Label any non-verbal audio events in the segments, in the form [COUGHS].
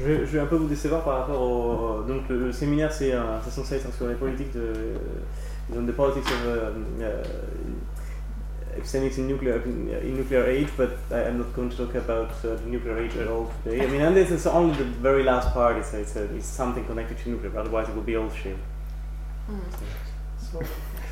Je vais, je vais un peu vous décevoir par rapport au. Donc, le, le séminaire, c'est un- c'est censé être sur les politiques de. On the politics of um, uh, epistemics in nuclear in nuclear age, but I, I'm not going to talk about uh, the nuclear age at all today. I mean, and this is only the very last part. It's, it's, a, it's something connected to nuclear. Otherwise, it will be all shit.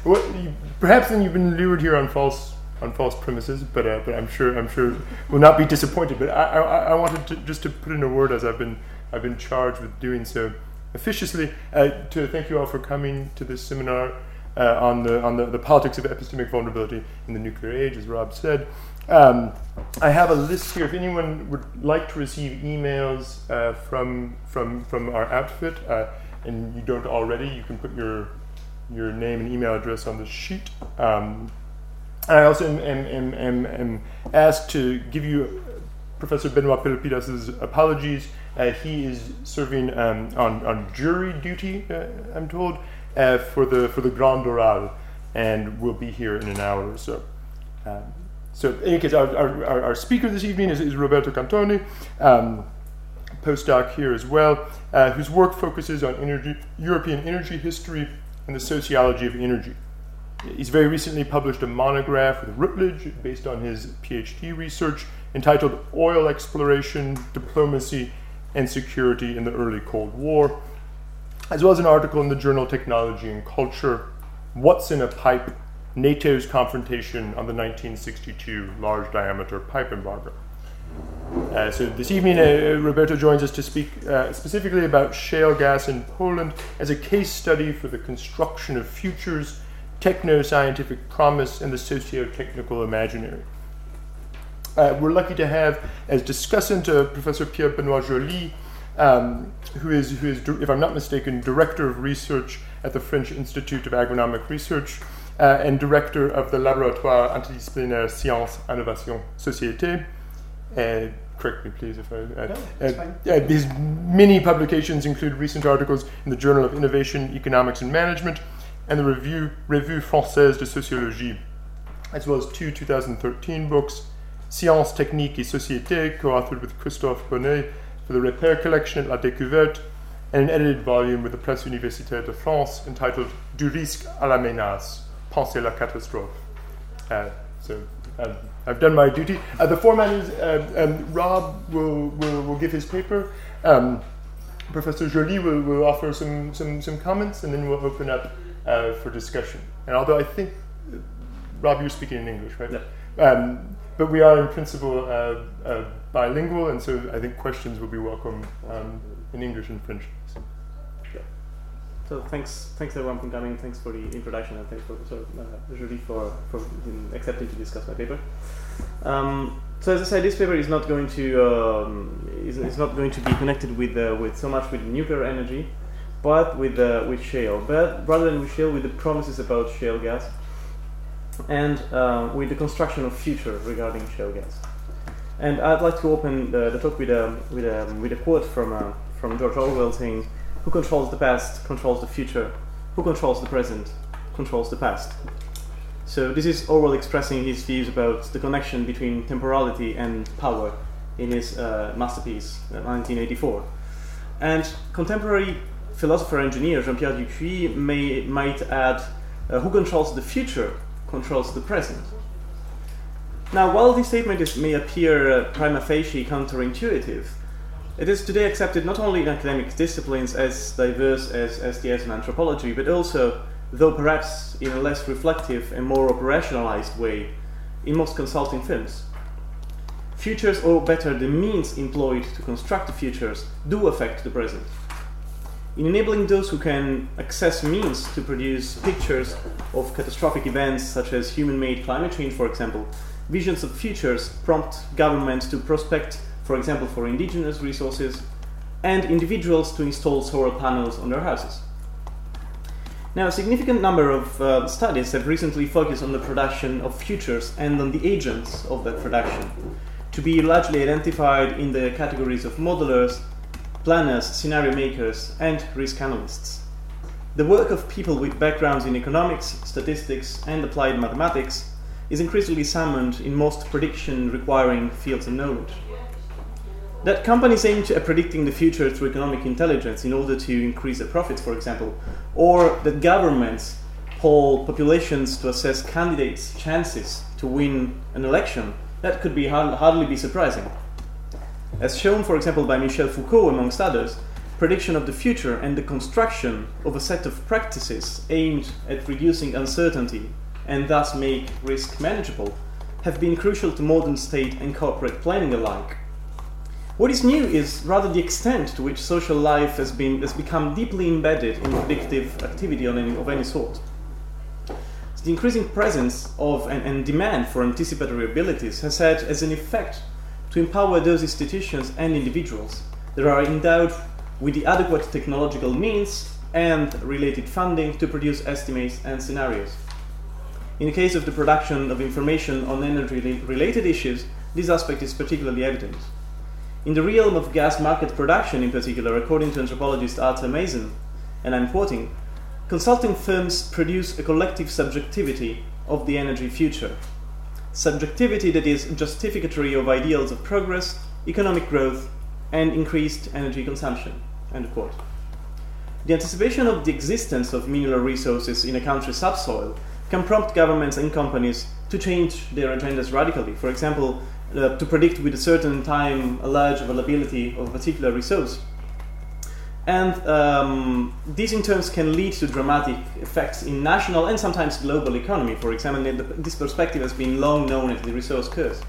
Well, you, perhaps then you've been lured here on false on false premises, but uh, but I'm sure I'm sure will not be disappointed. But I, I, I wanted to, just to put in a word as I've been I've been charged with doing so officiously uh, to thank you all for coming to this seminar uh, on the on the, the politics of epistemic vulnerability in the nuclear age, as Rob said. Um, I have a list here. If anyone would like to receive emails uh, from from from our outfit, uh, and you don't already, you can put your your name and email address on the sheet. Um, I also am, am, am, am, asked to give you Professor Benoit Pelopidas's apologies. Uh, he is serving um, on, on jury duty, uh, I'm told, uh, for the for the Grand Oral, and will be here in an hour or so. Um, so, in any case, our, our, our- our speaker this evening is, is Roberto Cantoni. Um, postdoc here as well, uh, whose work focuses on energy, European energy history and the sociology of energy. He's very recently published a monograph with Routledge based on his PhD research entitled Oil Exploration, Diplomacy, and Security in the Early Cold War, as well as an article in the journal Technology and Culture What's in a Pipe? NATO's Confrontation on the 1962 Large Diameter Pipe Embargo. Uh, so this evening, uh, Roberto joins us to speak uh, specifically about shale gas in Poland as a case study for the construction of futures, techno-scientific promise, and the socio-technical imaginary. Uh, we're lucky to have as discussant uh, Professor Pierre Benoit Joly, um, who is, who is, if I'm not mistaken, director of research at the French Institute of Agronomic Research uh, and director of the Laboratoire Interdisciplinaire Sciences, Innovation, Société. Uh, correct me, please, if I. Uh, fine. uh, these many publications include recent articles in the Journal of Innovation, Economics and Management, and the Revue, Revue Française de Sociologie, as well as two 2013 books, Sciences, Techniques et Société, co-authored with Christophe Bonnet for the Repair Collection at La Découverte, and an edited volume with the Presse Universitaire de France entitled Du risque à la menace, Penser la catastrophe. Uh, so um, I've done my duty. Uh, the format is uh, um, Rob will, will, will give his paper. Um, Professor Joly will, will offer some, some, some comments, and then we'll open up uh, for discussion. And although I think, Rob, you're speaking in English, right? Um, but we are in principle uh, uh, bilingual, and so I think questions will be welcome um, in English and French. So thanks, thanks everyone for coming. Thanks for the introduction, and thanks for so, uh, Julie for for accepting to discuss my paper. Um, so as I said, this paper is not going to um, is, is not going to be connected with uh, with so much with nuclear energy, but with uh, with shale. But rather than with shale, with the promises about shale gas, and uh, with the construction of future regarding shale gas. And I'd like to open the, the talk with a with a with a quote from uh, from George Orwell saying, "Who controls the past controls the future. Who controls the present controls the past." So this is Orwell expressing his views about the connection between temporality and power in his uh, masterpiece, uh, 1984. And contemporary philosopher engineer Jean-Pierre Dupuy may might add, uh, "Who controls the future controls the present." Now, while this statement is, may appear uh, prima facie counterintuitive, it is today accepted not only in academic disciplines as diverse as STS and anthropology, but also, though perhaps in a less reflective and more operationalized way, in most consulting firms. Futures, or better, the means employed to construct the futures, do affect the present. In enabling those who can access means to produce pictures of catastrophic events such as human made climate change, for example, visions of futures prompt governments to prospect, for example, for indigenous resources, and individuals to install solar panels on their houses. Now, a significant number of uh, studies have recently focused on the production of futures and on the agents of that production, to be largely identified in the categories of modelers, planners, scenario makers, and risk analysts. The work of people with backgrounds in economics, statistics, and applied mathematics is increasingly summoned in most prediction requiring fields of knowledge. that companies aim to predicting the future through economic intelligence in order to increase their profits, for example, or that governments poll populations to assess candidates' chances to win an election, that could be hard, hardly be surprising. As shown, for example, by Michel Foucault, amongst others, prediction of the future and the construction of a set of practices aimed at reducing uncertainty and thus make risk manageable have been crucial to modern state and corporate planning alike. What is new is rather the extent to which social life has, been, has become deeply embedded in predictive activity any, of any sort. The increasing presence of and, and demand for anticipatory abilities has had as an effect to empower those institutions and individuals that are endowed with the adequate technological means and related funding to produce estimates and scenarios. In the case of the production of information on energy related issues, this aspect is particularly evident. In the realm of gas market production, in particular, according to anthropologist Arthur Mason, and I'm quoting, consulting firms produce a collective subjectivity of the energy future. Subjectivity that is justificatory of ideals of progress, economic growth, and increased energy consumption. End quote. The anticipation of the existence of mineral resources in a country's subsoil can prompt governments and companies to change their agendas radically. For example, uh, to predict with a certain time a large availability of a particular resource. And um, these in turn can lead to dramatic effects in national and sometimes global economy. For example, this perspective has been long known as the resource curse.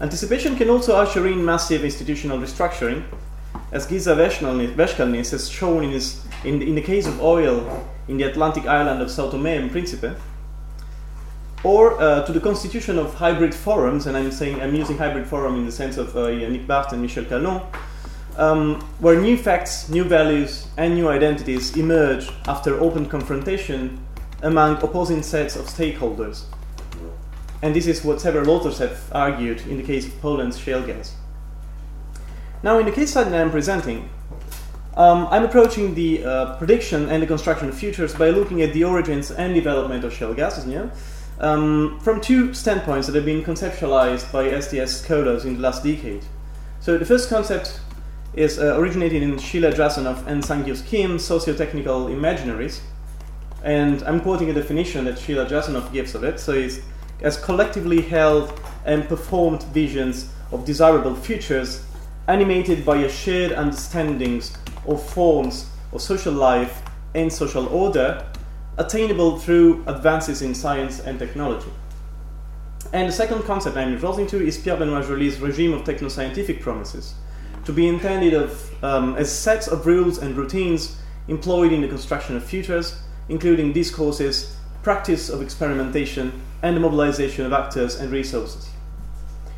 Anticipation can also usher in massive institutional restructuring, as Giza Veshkalnis has shown in, his, in, the, in the case of oil in the Atlantic island of Sao Tome and Principe, or uh, to the constitution of hybrid forums, and I'm saying I'm using hybrid forum in the sense of uh, Yannick Barth and Michel Calon, um, where new facts, new values, and new identities emerge after open confrontation among opposing sets of stakeholders. And this is what several authors have argued in the case of Poland's shale gas. Now, in the case study that I'm presenting, um, I'm approaching the uh, prediction and the construction of futures by looking at the origins and development of shale gases, um, from two standpoints that have been conceptualized by SDS scholars in the last decade. So the first concept is uh, originated in Sheila Jasanoff and Sang-Hyus Kim, Socio-Technical Imaginaries, and I'm quoting a definition that Sheila Jasanoff gives of it. So it's as collectively held and performed visions of desirable futures animated by a shared understandings of forms of social life and social order attainable through advances in science and technology. And the second concept I'm referring to is Pierre Benoit Joly's regime of techno-scientific promises, to be intended of, um, as sets of rules and routines employed in the construction of futures, including discourses, practice of experimentation, and the mobilization of actors and resources.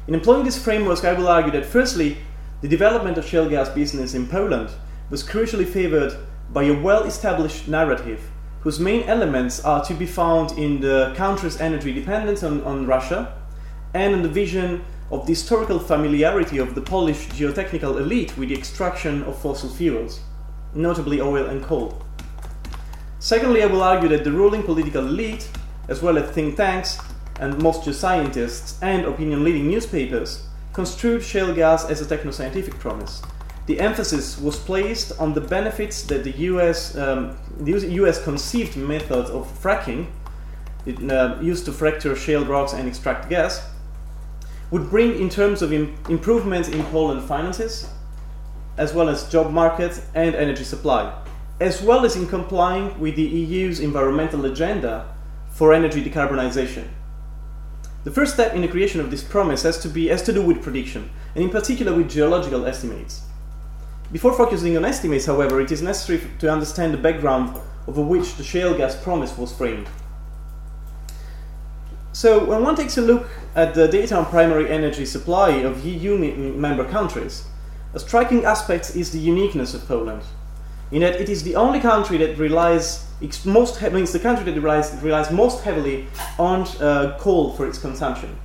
In employing this framework, I will argue that firstly, the development of shale gas business in Poland was crucially favored by a well established narrative whose main elements are to be found in the country's energy dependence on, on Russia and in the vision of the historical familiarity of the Polish geotechnical elite with the extraction of fossil fuels, notably oil and coal. Secondly, I will argue that the ruling political elite, as well as think tanks and most geoscientists and opinion leading newspapers, construed shale gas as a techno scientific promise the emphasis was placed on the benefits that the US, um, the US conceived method of fracking, it, uh, used to fracture shale rocks and extract gas, would bring in terms of Im- improvements in Poland finances, as well as job market and energy supply, as well as in complying with the EU's environmental agenda for energy decarbonization. The first step in the creation of this promise has to be has to do with prediction, and in particular with geological estimates. Before focusing on estimates, however, it is necessary to understand the background over which the shale gas promise was framed. So, when one takes a look at the data on primary energy supply of EU member countries, a striking aspect is the uniqueness of Poland, in that it is the only country that relies most means the country that relies, relies most heavily on uh, coal for its consumption.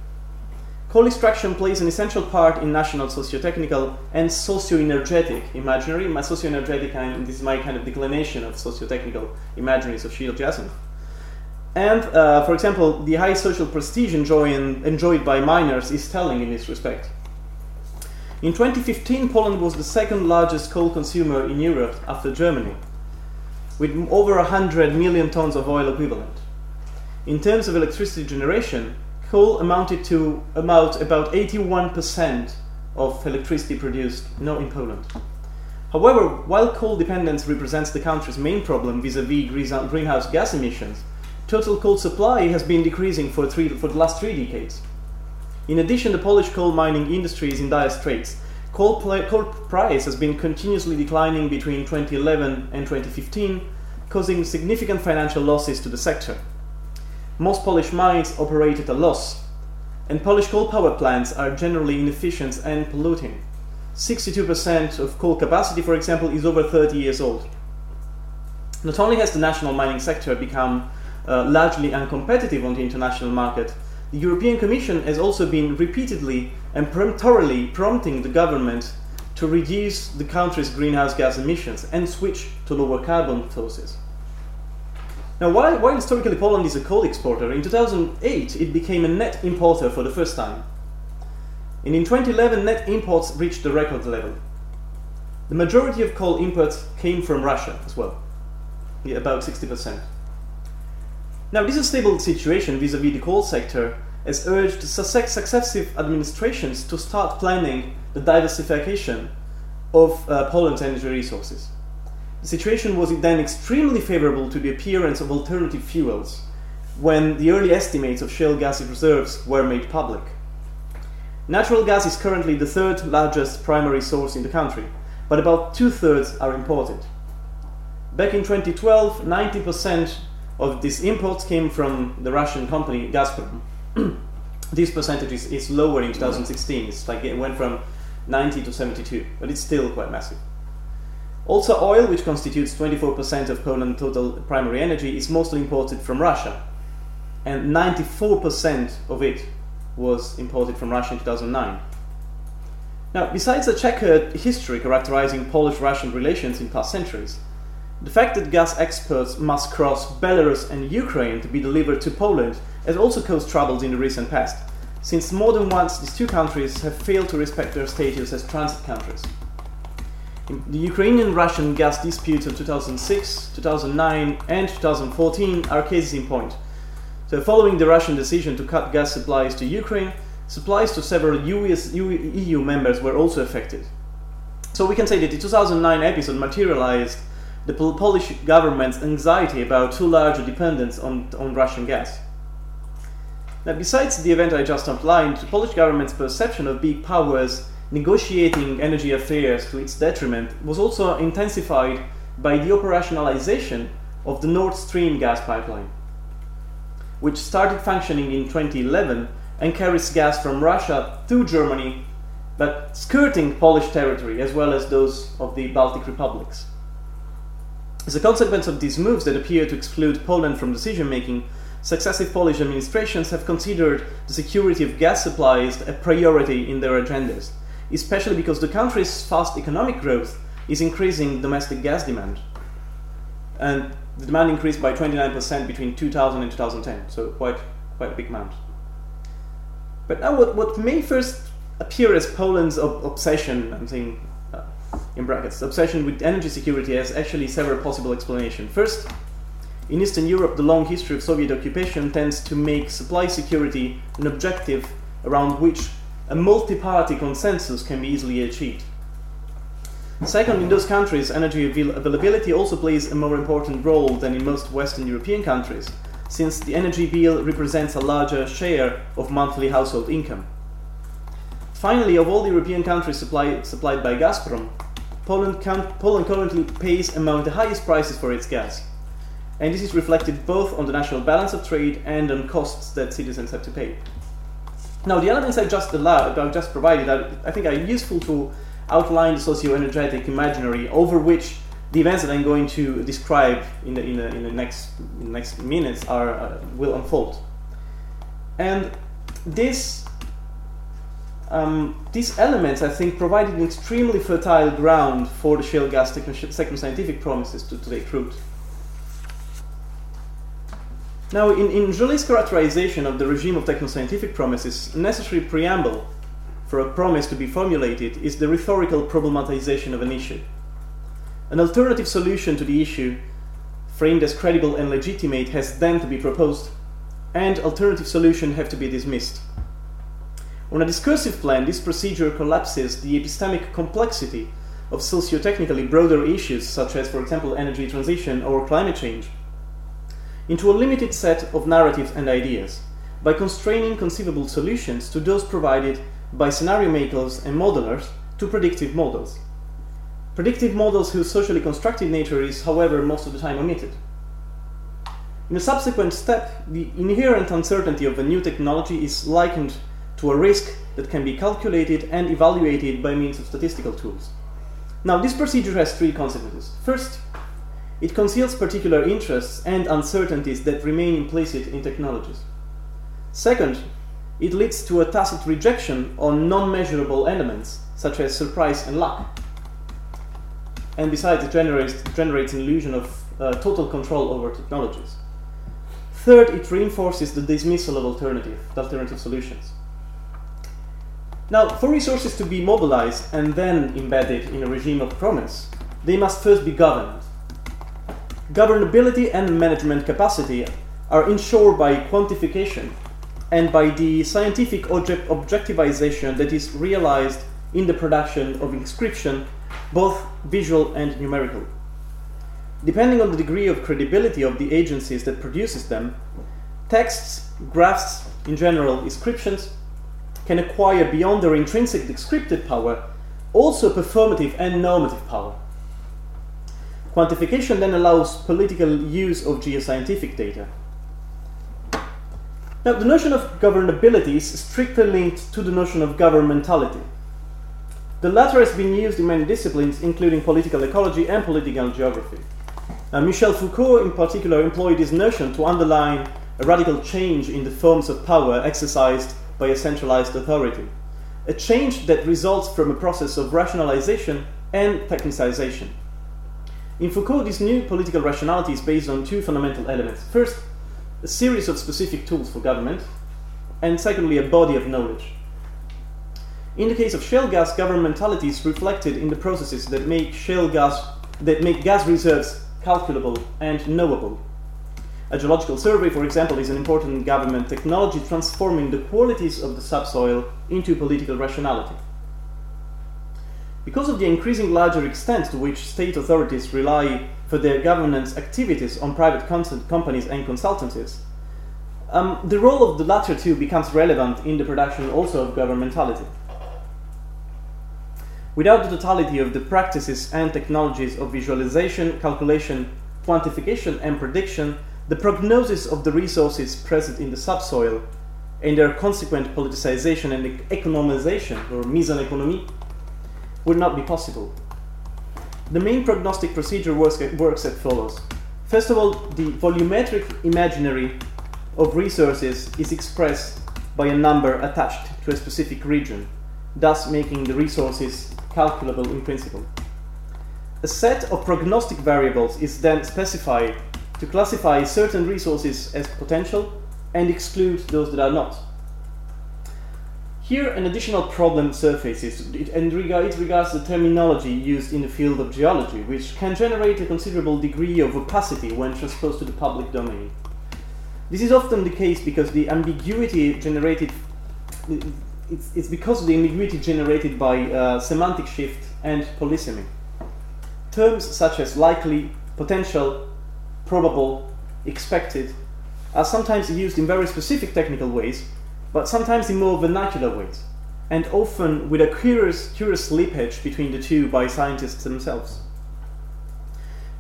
Coal extraction plays an essential part in national socio-technical and socio-energetic imaginary. My socio-energetic kind, this is my kind of declination of socio-technical imaginaries of Sheila Jason. And, uh, for example, the high social prestige enjoyed by miners is telling in this respect. In 2015, Poland was the second largest coal consumer in Europe after Germany, with over 100 million tons of oil equivalent. In terms of electricity generation, coal amounted to about, about 81% of electricity produced no, in Poland. However, while coal dependence represents the country's main problem vis-à-vis greenhouse gas emissions, total coal supply has been decreasing for, three, for the last three decades. In addition, the Polish coal mining industry is in dire straits. Coal, coal price has been continuously declining between 2011 and 2015, causing significant financial losses to the sector. Most Polish mines operate at a loss, and Polish coal power plants are generally inefficient and polluting. 62% of coal capacity, for example, is over 30 years old. Not only has the national mining sector become uh, largely uncompetitive on the international market, the European Commission has also been repeatedly and peremptorily prompting the government to reduce the country's greenhouse gas emissions and switch to lower carbon sources. Now, while, while historically Poland is a coal exporter, in 2008 it became a net importer for the first time. And in 2011, net imports reached the record level. The majority of coal imports came from Russia as well, yeah, about 60%. Now, this unstable situation vis a vis the coal sector has urged successive administrations to start planning the diversification of uh, Poland's energy resources. The situation was then extremely favorable to the appearance of alternative fuels when the early estimates of shale gas reserves were made public. Natural gas is currently the third largest primary source in the country, but about two thirds are imported. Back in 2012, 90% of these imports came from the Russian company Gazprom. [CLEARS THROAT] this percentage is, is, lower in 2016. It's like it went from 90 to 72, but it's still quite massive. Also, oil, which constitutes 24% of Poland's total primary energy, is mostly imported from Russia, and 94% of it was imported from Russia in 2009. Now, besides a checkered history characterizing Polish Russian relations in past centuries, the fact that gas exports must cross Belarus and Ukraine to be delivered to Poland has also caused troubles in the recent past, since more than once these two countries have failed to respect their status as transit countries. The Ukrainian Russian gas disputes of 2006, 2009, and 2014 are cases in point, so, following the Russian decision to cut gas supplies to Ukraine, supplies to several US, EU members were also affected. So, we can say that the 2009 episode materialized the Polish government's anxiety about too large a dependence on, on Russian gas. Now, besides the event I just outlined, the Polish government's perception of big powers negotiating energy affairs to its detriment was also intensified by the operationalization of the Nord Stream gas pipeline which started functioning in 2011 and carries gas from Russia to Germany, but skirting Polish territory as well as those of the Baltic republics. As a consequence of these moves that appear to exclude Poland from decision making, successive Polish administrations have considered the security of gas supplies a priority in their agendas, especially because the country's fast economic growth is increasing domestic gas demand. And the demand increased by 29% between 2000 and 2010, so quite quite a big amount. But now, what, what may first appear as Poland's ob- obsession, I'm saying in brackets, obsession with energy security has actually several possible explanations. First, in Eastern Europe, the long history of Soviet occupation tends to make supply security an objective around which a multi party consensus can be easily achieved. Second, in those countries, energy availability also plays a more important role than in most Western European countries, since the energy bill represents a larger share of monthly household income. Finally, of all the European countries supplied, supplied by Gazprom, Poland, Poland currently pays among the highest prices for its gas. And this is reflected both on the national balance of trade and on costs that citizens have to pay. Now, the elements I just allowed, I just provided, are, I think are useful to outline the socio-energetic imaginary over which the events that I'm going to describe in the, in the, in the, next, in the next minutes are, uh, will unfold. And this, um, these elements, I think, provided an extremely fertile ground for the shale gas techno-scientific promises to, to take root. Now, in, in Joly's characterization of the regime of techno-scientific promises, a necessary preamble for a promise to be formulated is the rhetorical problematization of an issue. An alternative solution to the issue, framed as credible and legitimate, has then to be proposed, and alternative solutions have to be dismissed. On a discursive plan, this procedure collapses the epistemic complexity of socio-technically broader issues, such as, for example, energy transition or climate change, into a limited set of narratives and ideas by constraining conceivable solutions to those provided by scenario makers and modelers to predictive models. Predictive models whose socially constructed nature is, however, most of the time omitted. In a subsequent step, the inherent uncertainty of a new technology is likened to a risk that can be calculated and evaluated by means of statistical tools. Now, this procedure has three consequences. First, it conceals particular interests and uncertainties that remain implicit in technologies. Second, it leads to a tacit rejection on non measurable elements, such as surprise and luck. And besides, it generates, generates an illusion of uh, total control over technologies. Third, it reinforces the dismissal of alternative, alternative solutions. Now, for resources to be mobilized and then embedded in a regime of promise, they must first be governed. Governability and management capacity are ensured by quantification and by the scientific object objectivization that is realized in the production of inscription, both visual and numerical. Depending on the degree of credibility of the agencies that produces them, texts, graphs, in general, inscriptions, can acquire beyond their intrinsic descriptive power also performative and normative power. Quantification then allows political use of geoscientific data. Now, the notion of governability is strictly linked to the notion of governmentality. The latter has been used in many disciplines, including political ecology and political geography. Now, Michel Foucault, in particular, employed this notion to underline a radical change in the forms of power exercised by a centralized authority, a change that results from a process of rationalization and technicization. In Foucault, this new political rationality is based on two fundamental elements. First, a series of specific tools for government, and secondly, a body of knowledge. In the case of shale gas, governmentality is reflected in the processes that make shale gas that make gas reserves calculable and knowable. A geological survey, for example, is an important government technology transforming the qualities of the subsoil into political rationality. Because of the increasing larger extent to which state authorities rely for their governance activities on private companies and consultancies, um, the role of the latter two becomes relevant in the production also of governmentality. Without the totality of the practices and technologies of visualization, calculation, quantification, and prediction, the prognosis of the resources present in the subsoil and their consequent politicization and economization, or mise en économie, would not be possible. The main prognostic procedure works, works as follows. First of all, the volumetric imaginary of resources is expressed by a number attached to a specific region, thus making the resources calculable in principle. A set of prognostic variables is then specified to classify certain resources as potential and exclude those that are not. Here, an additional problem surfaces, and it regards the terminology used in the field of geology, which can generate a considerable degree of opacity when transposed to the public domain. This is often the case because the ambiguity generated, it's, because of the ambiguity generated by uh, semantic shift and polysemy. Terms such as likely, potential, probable, expected are sometimes used in very specific technical ways, but sometimes in more vernacular ways, and often with a curious, curious slippage between the two by scientists themselves.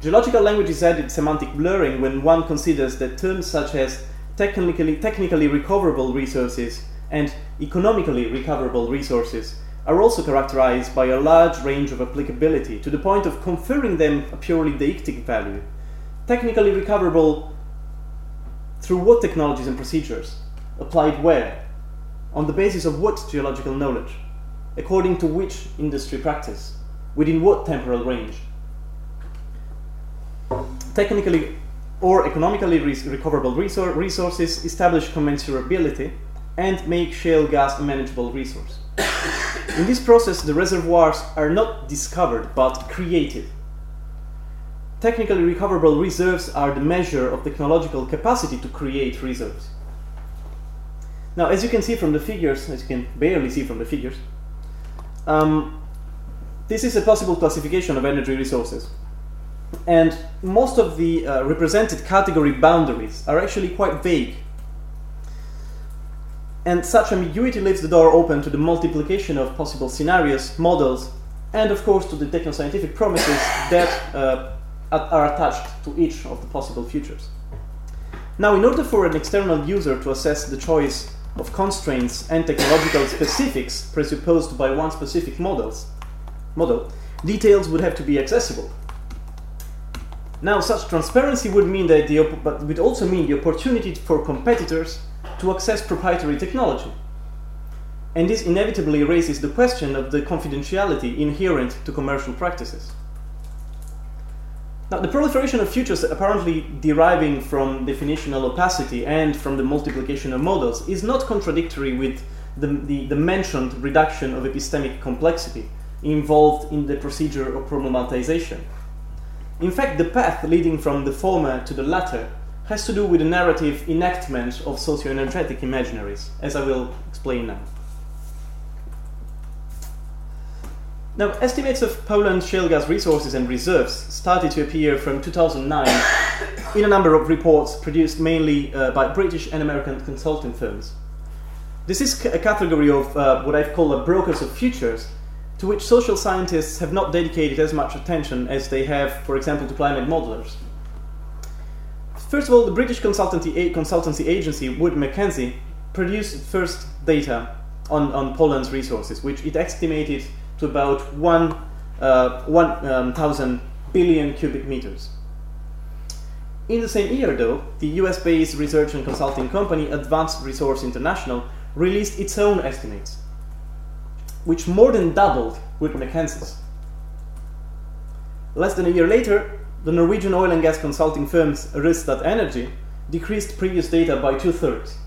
Geological languages added semantic blurring when one considers that terms such as technically, technically recoverable resources and economically recoverable resources are also characterized by a large range of applicability to the point of conferring them a purely deictic value technically recoverable through what technologies and procedures? Applied where? On the basis of what geological knowledge? According to which industry practice? Within what temporal range? Technically or economically recoverable resources establish commensurability and make shale gas a manageable resource. [COUGHS] In this process, the reservoirs are not discovered but created. Technically recoverable reserves are the measure of technological capacity to create reserves. Now, as you can see from the figures, as you can barely see from the figures, um, this is a possible classification of energy resources. And most of the uh, represented category boundaries are actually quite vague. And such ambiguity leaves the door open to the multiplication of possible scenarios, models, and of course to the technoscientific promises that uh, are attached to each of the possible futures. Now, in order for an external user to assess the choice of constraints and technological specifics presupposed by one specific models, model, details would have to be accessible. Now, such transparency would mean that the but would also mean the opportunity for competitors to access proprietary technology. And this inevitably raises the question of the confidentiality inherent to commercial practices. Now, the proliferation of futures apparently deriving from definitional opacity and from the multiplication of models is not contradictory with the, the, the mentioned reduction of epistemic complexity involved in the procedure of problematization. In fact, the path leading from the former to the latter has to do with the narrative enactment of socio-energetic imaginaries, as I will explain now. Now, estimates of Poland's shale gas resources and reserves started to appear from 2009 [COUGHS] in a number of reports produced mainly uh, by British and American consulting firms. This is a category of uh, what I've called a brokers of futures, to which social scientists have not dedicated as much attention as they have, for example, to climate modelers. First of all, the British consultancy, consultancy agency Wood Mackenzie produced first data on, on Poland's resources, which it estimated to about 1,000 uh, 1, um, billion cubic meters. In the same year, though, the US based research and consulting company Advanced Resource International released its own estimates, which more than doubled Wood Mackenzie's. Less than a year later, the Norwegian oil and gas consulting firms Rystad Energy decreased previous data by two thirds.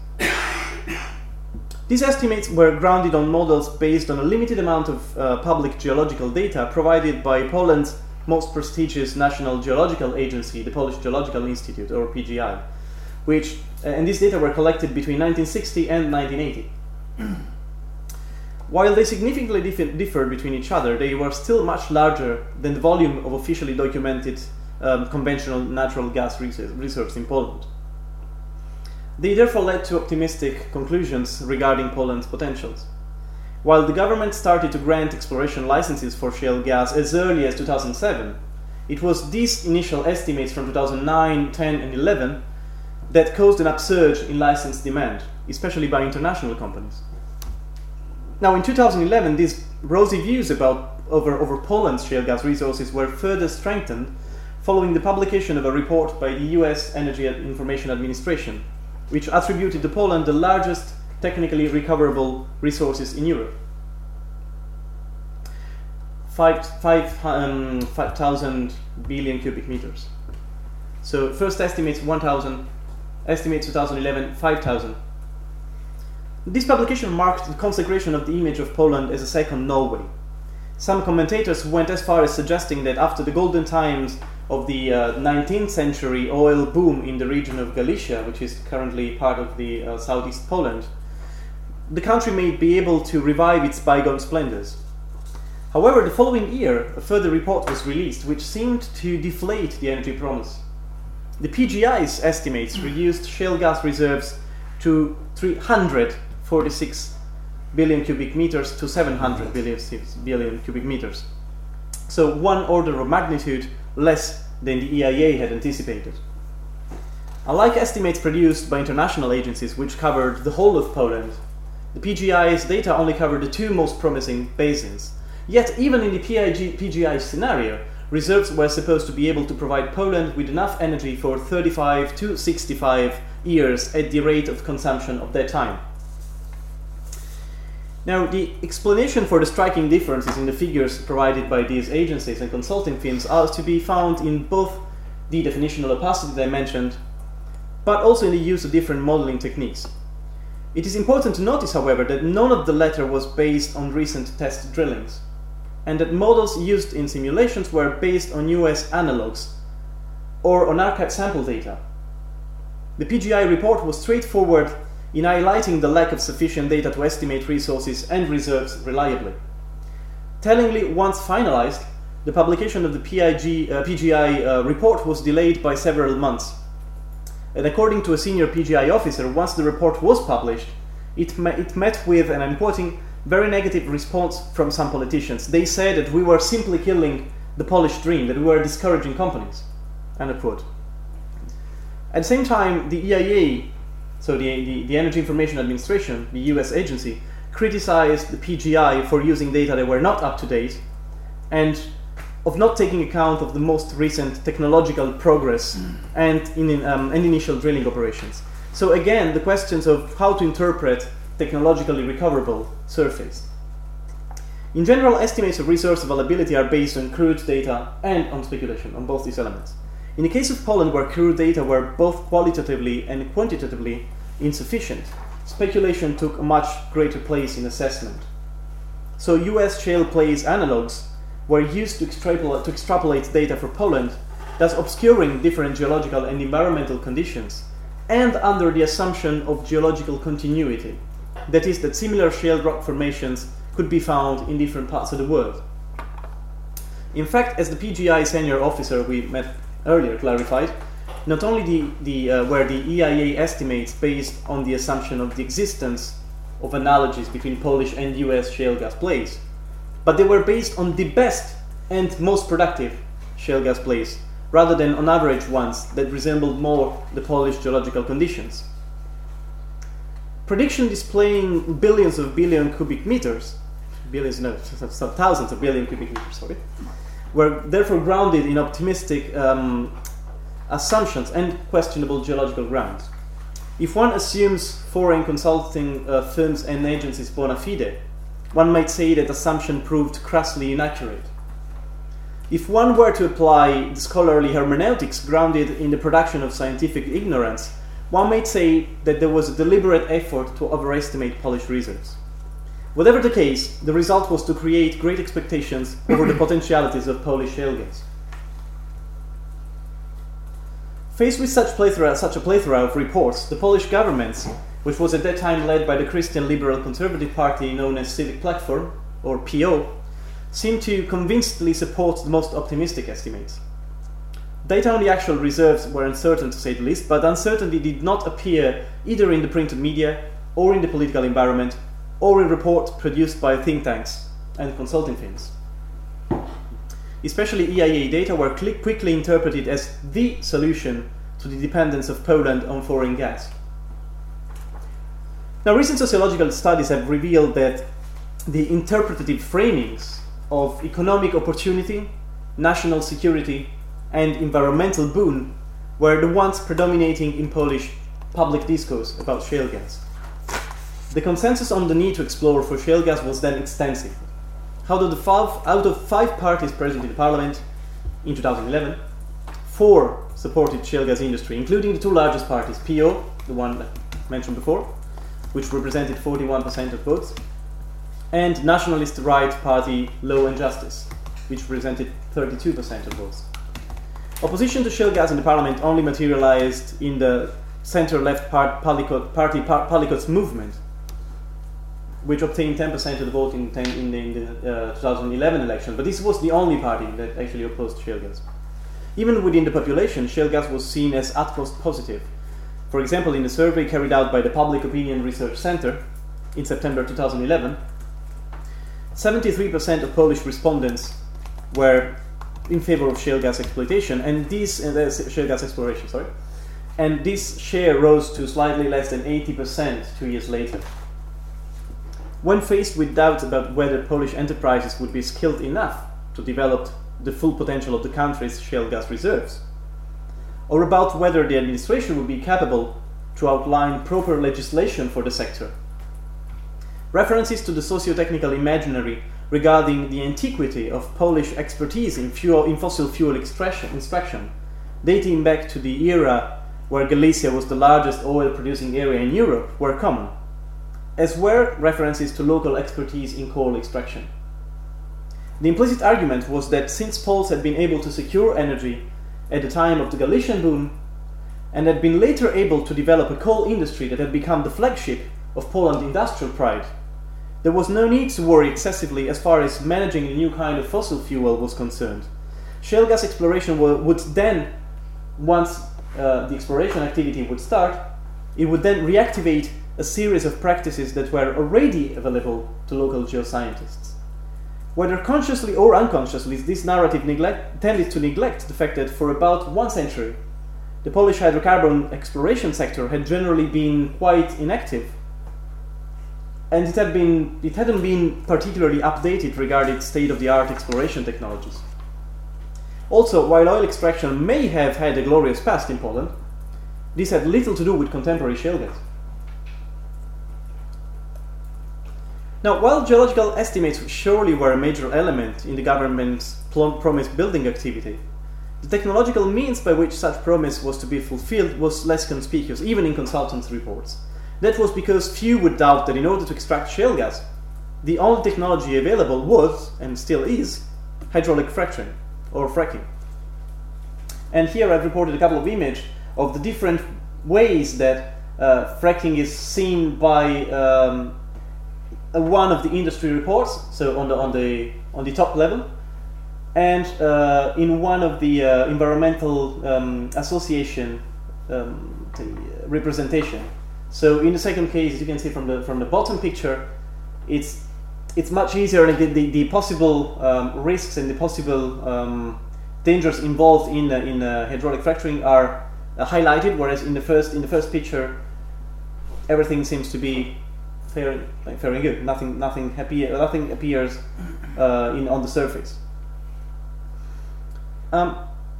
These estimates were grounded on models based on a limited amount of uh, public geological data provided by Poland's most prestigious national geological agency, the Polish Geological Institute, or PGI, which, uh, and these data were collected between 1960 and 1980. [CLEARS THROAT] While they significantly dif- differed between each other, they were still much larger than the volume of officially documented um, conventional natural gas reserves in Poland. They therefore led to optimistic conclusions regarding Poland's potentials. While the government started to grant exploration licenses for shale gas as early as 2007, it was these initial estimates from 2009, 10, and 11 that caused an upsurge in license demand, especially by international companies. Now, in 2011, these rosy views about over, over Poland's shale gas resources were further strengthened following the publication of a report by the US Energy Information Administration which attributed to Poland the largest technically recoverable resources in Europe. 5,000 5, um, billion cubic meters. So first estimates 1,000, estimates 2011 5,000. This publication marked the consecration of the image of Poland as a second Norway. Some commentators went as far as suggesting that after the golden times of the uh, 19th century oil boom in the region of Galicia, which is currently part of the uh, southeast Poland, the country may be able to revive its bygone splendors. However, the following year, a further report was released which seemed to deflate the energy promise. The PGI's estimates reduced shale gas reserves to 346 billion cubic meters to 700 billion, billion cubic meters. So, one order of magnitude less than the EIA had anticipated. Unlike estimates produced by international agencies, which covered the whole of Poland, the PGI's data only covered the two most promising basins. Yet, even in the PIG, PGI scenario, reserves were supposed to be able to provide Poland with enough energy for 35 to 65 years at the rate of consumption of that time. Now, the explanation for the striking differences in the figures provided by these agencies and consulting firms are to be found in both the definitional opacity that I mentioned, but also in the use of different modeling techniques. It is important to notice, however, that none of the latter was based on recent test drillings, and that models used in simulations were based on US analogs or on archived sample data. The PGI report was straightforward in highlighting the lack of sufficient data to estimate resources and reserves reliably. Tellingly, once finalized, the publication of the PIG, uh, PGI uh, report was delayed by several months. And according to a senior PGI officer, once the report was published, it, me- it met with, and I'm quoting, very negative response from some politicians. They said that we were simply killing the Polish dream, that we were discouraging companies. End quote. At the same time, the EIA, so the, the, the Energy Information Administration, the US agency, criticized the PGI for using data that were not up to date and of not taking account of the most recent technological progress and, in, um, and initial drilling operations. So again, the questions of how to interpret technologically recoverable surface. In general, estimates of resource availability are based on crude data and on speculation on both these elements. In the case of Poland, where crude data were both qualitatively and quantitatively insufficient, speculation took a much greater place in assessment. So, US shale plays analogs were used to extrapolate, to extrapolate data for Poland, thus obscuring different geological and environmental conditions, and under the assumption of geological continuity. That is, that similar shale rock formations could be found in different parts of the world. In fact, as the PGI senior officer we met earlier clarified, not only the, the, uh, were the EIA estimates based on the assumption of the existence of analogies between Polish and US shale gas plays, but they were based on the best and most productive shale gas plays, rather than on average ones that resembled more the Polish geological conditions. Prediction displaying billions of billion cubic meters, billions, no, [LAUGHS] thousands of billion cubic meters, sorry, were therefore grounded in optimistic um, assumptions and questionable geological grounds. If one assumes foreign consulting uh, firms and agencies bona fide, one might say that assumption proved crassly inaccurate. If one were to apply the scholarly hermeneutics grounded in the production of scientific ignorance, one might say that there was a deliberate effort to overestimate Polish reserves. Whatever the case, the result was to create great expectations over the [COUGHS] potentialities of Polish shale gas. Faced with such, plethora, such a plethora of reports, the Polish government, which was at that time led by the Christian Liberal Conservative Party known as Civic Platform, or PO, seemed to convincingly support the most optimistic estimates. Data on the actual reserves were uncertain to say the least, but uncertainty did not appear either in the printed media, or in the political environment, or in reports produced by think tanks and consulting firms. Especially EIA data were quickly interpreted as the solution to the dependence of Poland on foreign gas. Now, recent sociological studies have revealed that the interpretative framings of economic opportunity, national security, and environmental boon were the ones predominating in Polish public discourse about shale gas. The consensus on the need to explore for shale gas was then extensive. Out of, the five, out of five parties present in the parliament in 2011, four supported shale gas industry, including the two largest parties, PO, the one mentioned before, which represented 41% of votes, and Nationalist Right Party Law and Justice, which represented 32% of votes. Opposition to shale gas in the parliament only materialized in the center-left part, party par, Palikot's movement, which obtained 10% of the vote in, 10, in the, in the uh, 2011 election. But this was the only party that actually opposed shale gas. Even within the population, shale gas was seen as at most positive. For example, in a survey carried out by the Public Opinion Research Center in September 2011, 73% of Polish respondents were in favor of shale gas exploitation, and this uh, shale gas exploration, sorry, and this share rose to slightly less than 80% two years later. When faced with doubts about whether Polish enterprises would be skilled enough to develop the full potential of the country's shale gas reserves, or about whether the administration would be capable to outline proper legislation for the sector, references to the socio-technical imaginary regarding the antiquity of Polish expertise in, fuel, in fossil fuel extraction, dating back to the era where Galicia was the largest oil producing area in Europe, were common. As were references to local expertise in coal extraction. The implicit argument was that since Poles had been able to secure energy at the time of the Galician boom, and had been later able to develop a coal industry that had become the flagship of Poland's industrial pride, there was no need to worry excessively as far as managing a new kind of fossil fuel was concerned. Shale gas exploration would then, once uh, the exploration activity would start, it would then reactivate a series of practices that were already available to local geoscientists. Whether consciously or unconsciously, this narrative neglect, tended to neglect the fact that for about one century, the Polish hydrocarbon exploration sector had generally been quite inactive, and it had been it hadn't been particularly updated regarding state-of-the-art exploration technologies. Also, while oil extraction may have had a glorious past in Poland, this had little to do with contemporary shale gas. Now, while geological estimates surely were a major element in the government's promise building activity, the technological means by which such promise was to be fulfilled was less conspicuous, even in consultants' reports. That was because few would doubt that in order to extract shale gas, the only technology available was, and still is, hydraulic fracturing or fracking. And here I've reported a couple of images of the different ways that uh, fracking is seen by um, one of the industry reports, so on the on the on the top level, and uh, in one of the uh, environmental um, association um, the representation. So in the second case, as you can see from the from the bottom picture, it's it's much easier and the, the, the possible um, risks and the possible um, dangers involved in uh, in uh, hydraulic fracturing are uh, highlighted, whereas in the first in the first picture, everything seems to be very, very good. Nothing, nothing happy, nothing appears uh, in on the surface. Um,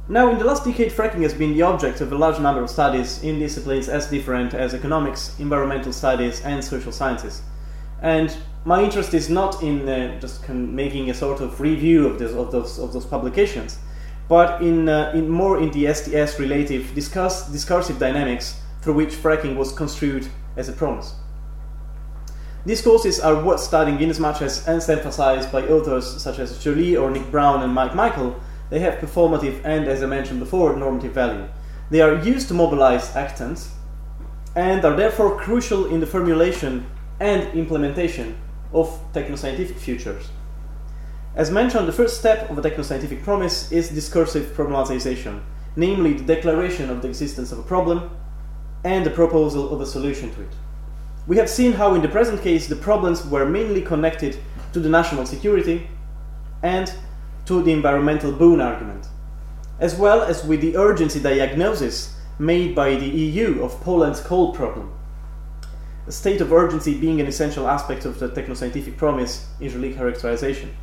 now, in the last decade, fracking has been the object of a large number of studies in disciplines as different as economics, environmental studies, and social sciences. And my interest is not in uh, just making a sort of review of, this, of, those, of those publications, but in, uh, in more in the STS relative discuss, discursive dynamics through which fracking was construed as a promise. These courses are worth studying in as much as, as emphasized by authors such as Jolie or Nick Brown and Mike Michael, they have performative and, as I mentioned before, normative value. They are used to mobilize actants and are therefore crucial in the formulation and implementation of technoscientific futures. As mentioned, the first step of a technoscientific promise is discursive problematization, namely the declaration of the existence of a problem and the proposal of a solution to it. We have seen how in the present case the problems were mainly connected to the national security and to the environmental boon argument, as well as with the urgency diagnosis made by the EU of Poland's coal problem. A state of urgency being an essential aspect of the technoscientific promise Israeli characterization.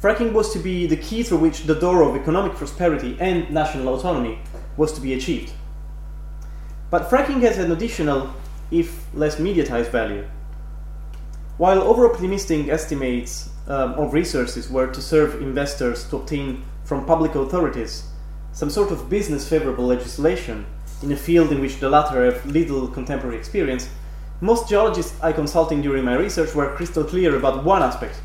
Fracking was to be the key through which the door of economic prosperity and national autonomy was to be achieved. But fracking has an additional if less mediatized value. While over-optimistic estimates um, of resources were to serve investors to obtain from public authorities some sort of business favorable legislation in a field in which the latter have little contemporary experience, most geologists I consulted during my research were crystal clear about one aspect.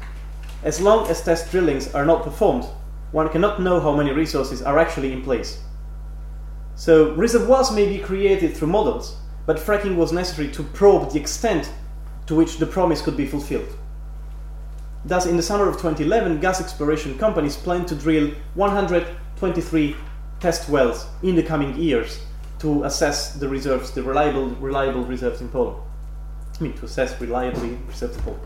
As long as test drillings are not performed, one cannot know how many resources are actually in place. So, reservoirs may be created through models, but fracking was necessary to probe the extent to which the promise could be fulfilled. Thus, in the summer of 2011, gas exploration companies plan to drill 123 test wells in the coming years to assess the reserves, the reliable, reliable reserves in Poland. I mean, to assess reliably reserves in Poland.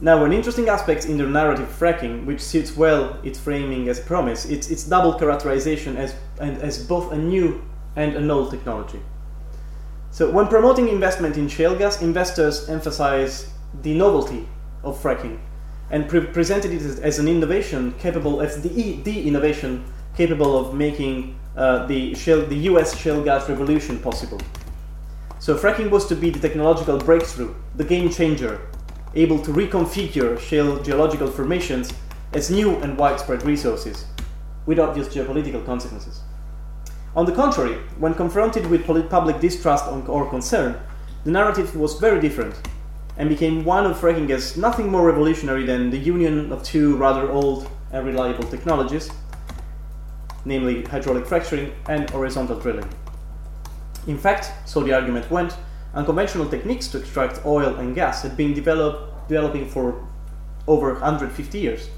Now, an interesting aspect in the narrative fracking, which suits well its framing as a promise, it's its double characterization as, and, as both a new and an old technology. So when promoting investment in shale gas, investors emphasize the novelty of fracking and pre- presented it as, as, an innovation capable, as the, the innovation capable of making uh, the, shale, the US shale gas revolution possible. So fracking was to be the technological breakthrough, the game changer, able to reconfigure shale geological formations as new and widespread resources, with obvious geopolitical consequences. On the contrary, when confronted with public distrust or concern, the narrative was very different and became one of fracking as nothing more revolutionary than the union of two rather old and reliable technologies, namely hydraulic fracturing and horizontal drilling. In fact, so the argument went, unconventional techniques to extract oil and gas had been develop, developing for over 150 years.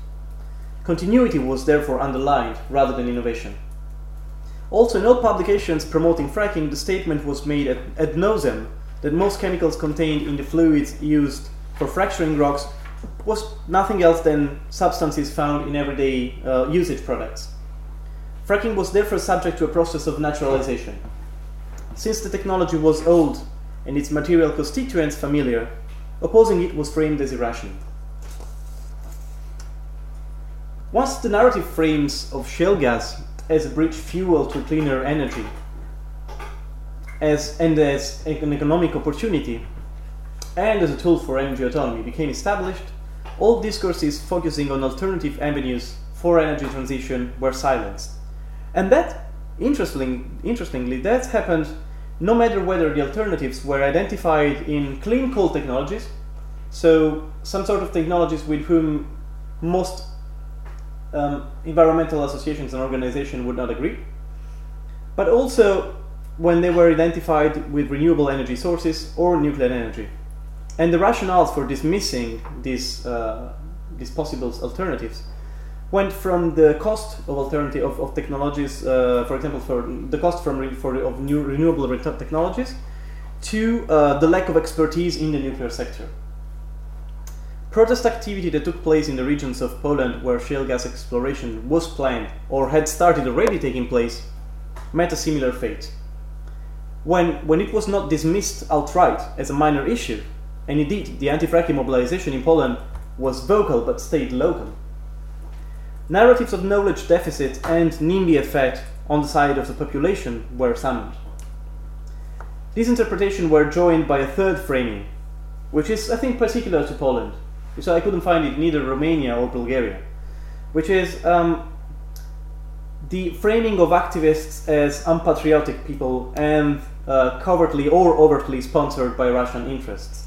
Continuity was therefore underlined rather than innovation. Also, in all publications promoting fracking, the statement was made ad, ad nauseam that most chemicals contained in the fluids used for fracturing rocks was nothing else than substances found in everyday uh, usage products. Fracking was therefore subject to a process of naturalization. Since the technology was old and its material constituents familiar, opposing it was framed as irrational. Once the narrative frames of shale gas as a bridge fuel to cleaner energy as, and as an economic opportunity and as a tool for energy autonomy became established, all discourses focusing on alternative avenues for energy transition were silenced. And that, interestingly, interestingly that happened no matter whether the alternatives were identified in clean coal technologies, so some sort of technologies with whom most um, environmental associations and organizations would not agree, but also when they were identified with renewable energy sources or nuclear energy. And the rationales for dismissing these, uh, these possible alternatives went from the cost of alternative of, of technologies, uh, for example, for the cost from for of new renewable technologies, to uh, the lack of expertise in the nuclear sector. Protest activity that took place in the regions of Poland where shale gas exploration was planned or had started already taking place met a similar fate. When, when it was not dismissed outright as a minor issue, and indeed the anti fracking mobilization in Poland was vocal but stayed local, Narratives of knowledge deficit and NIMBY effect on the side of the population were summoned. These interpretations were joined by a third framing, which is, I think, particular to Poland. So I couldn't find it in either Romania or Bulgaria, which is um, the framing of activists as unpatriotic people and uh, covertly or overtly sponsored by Russian interests.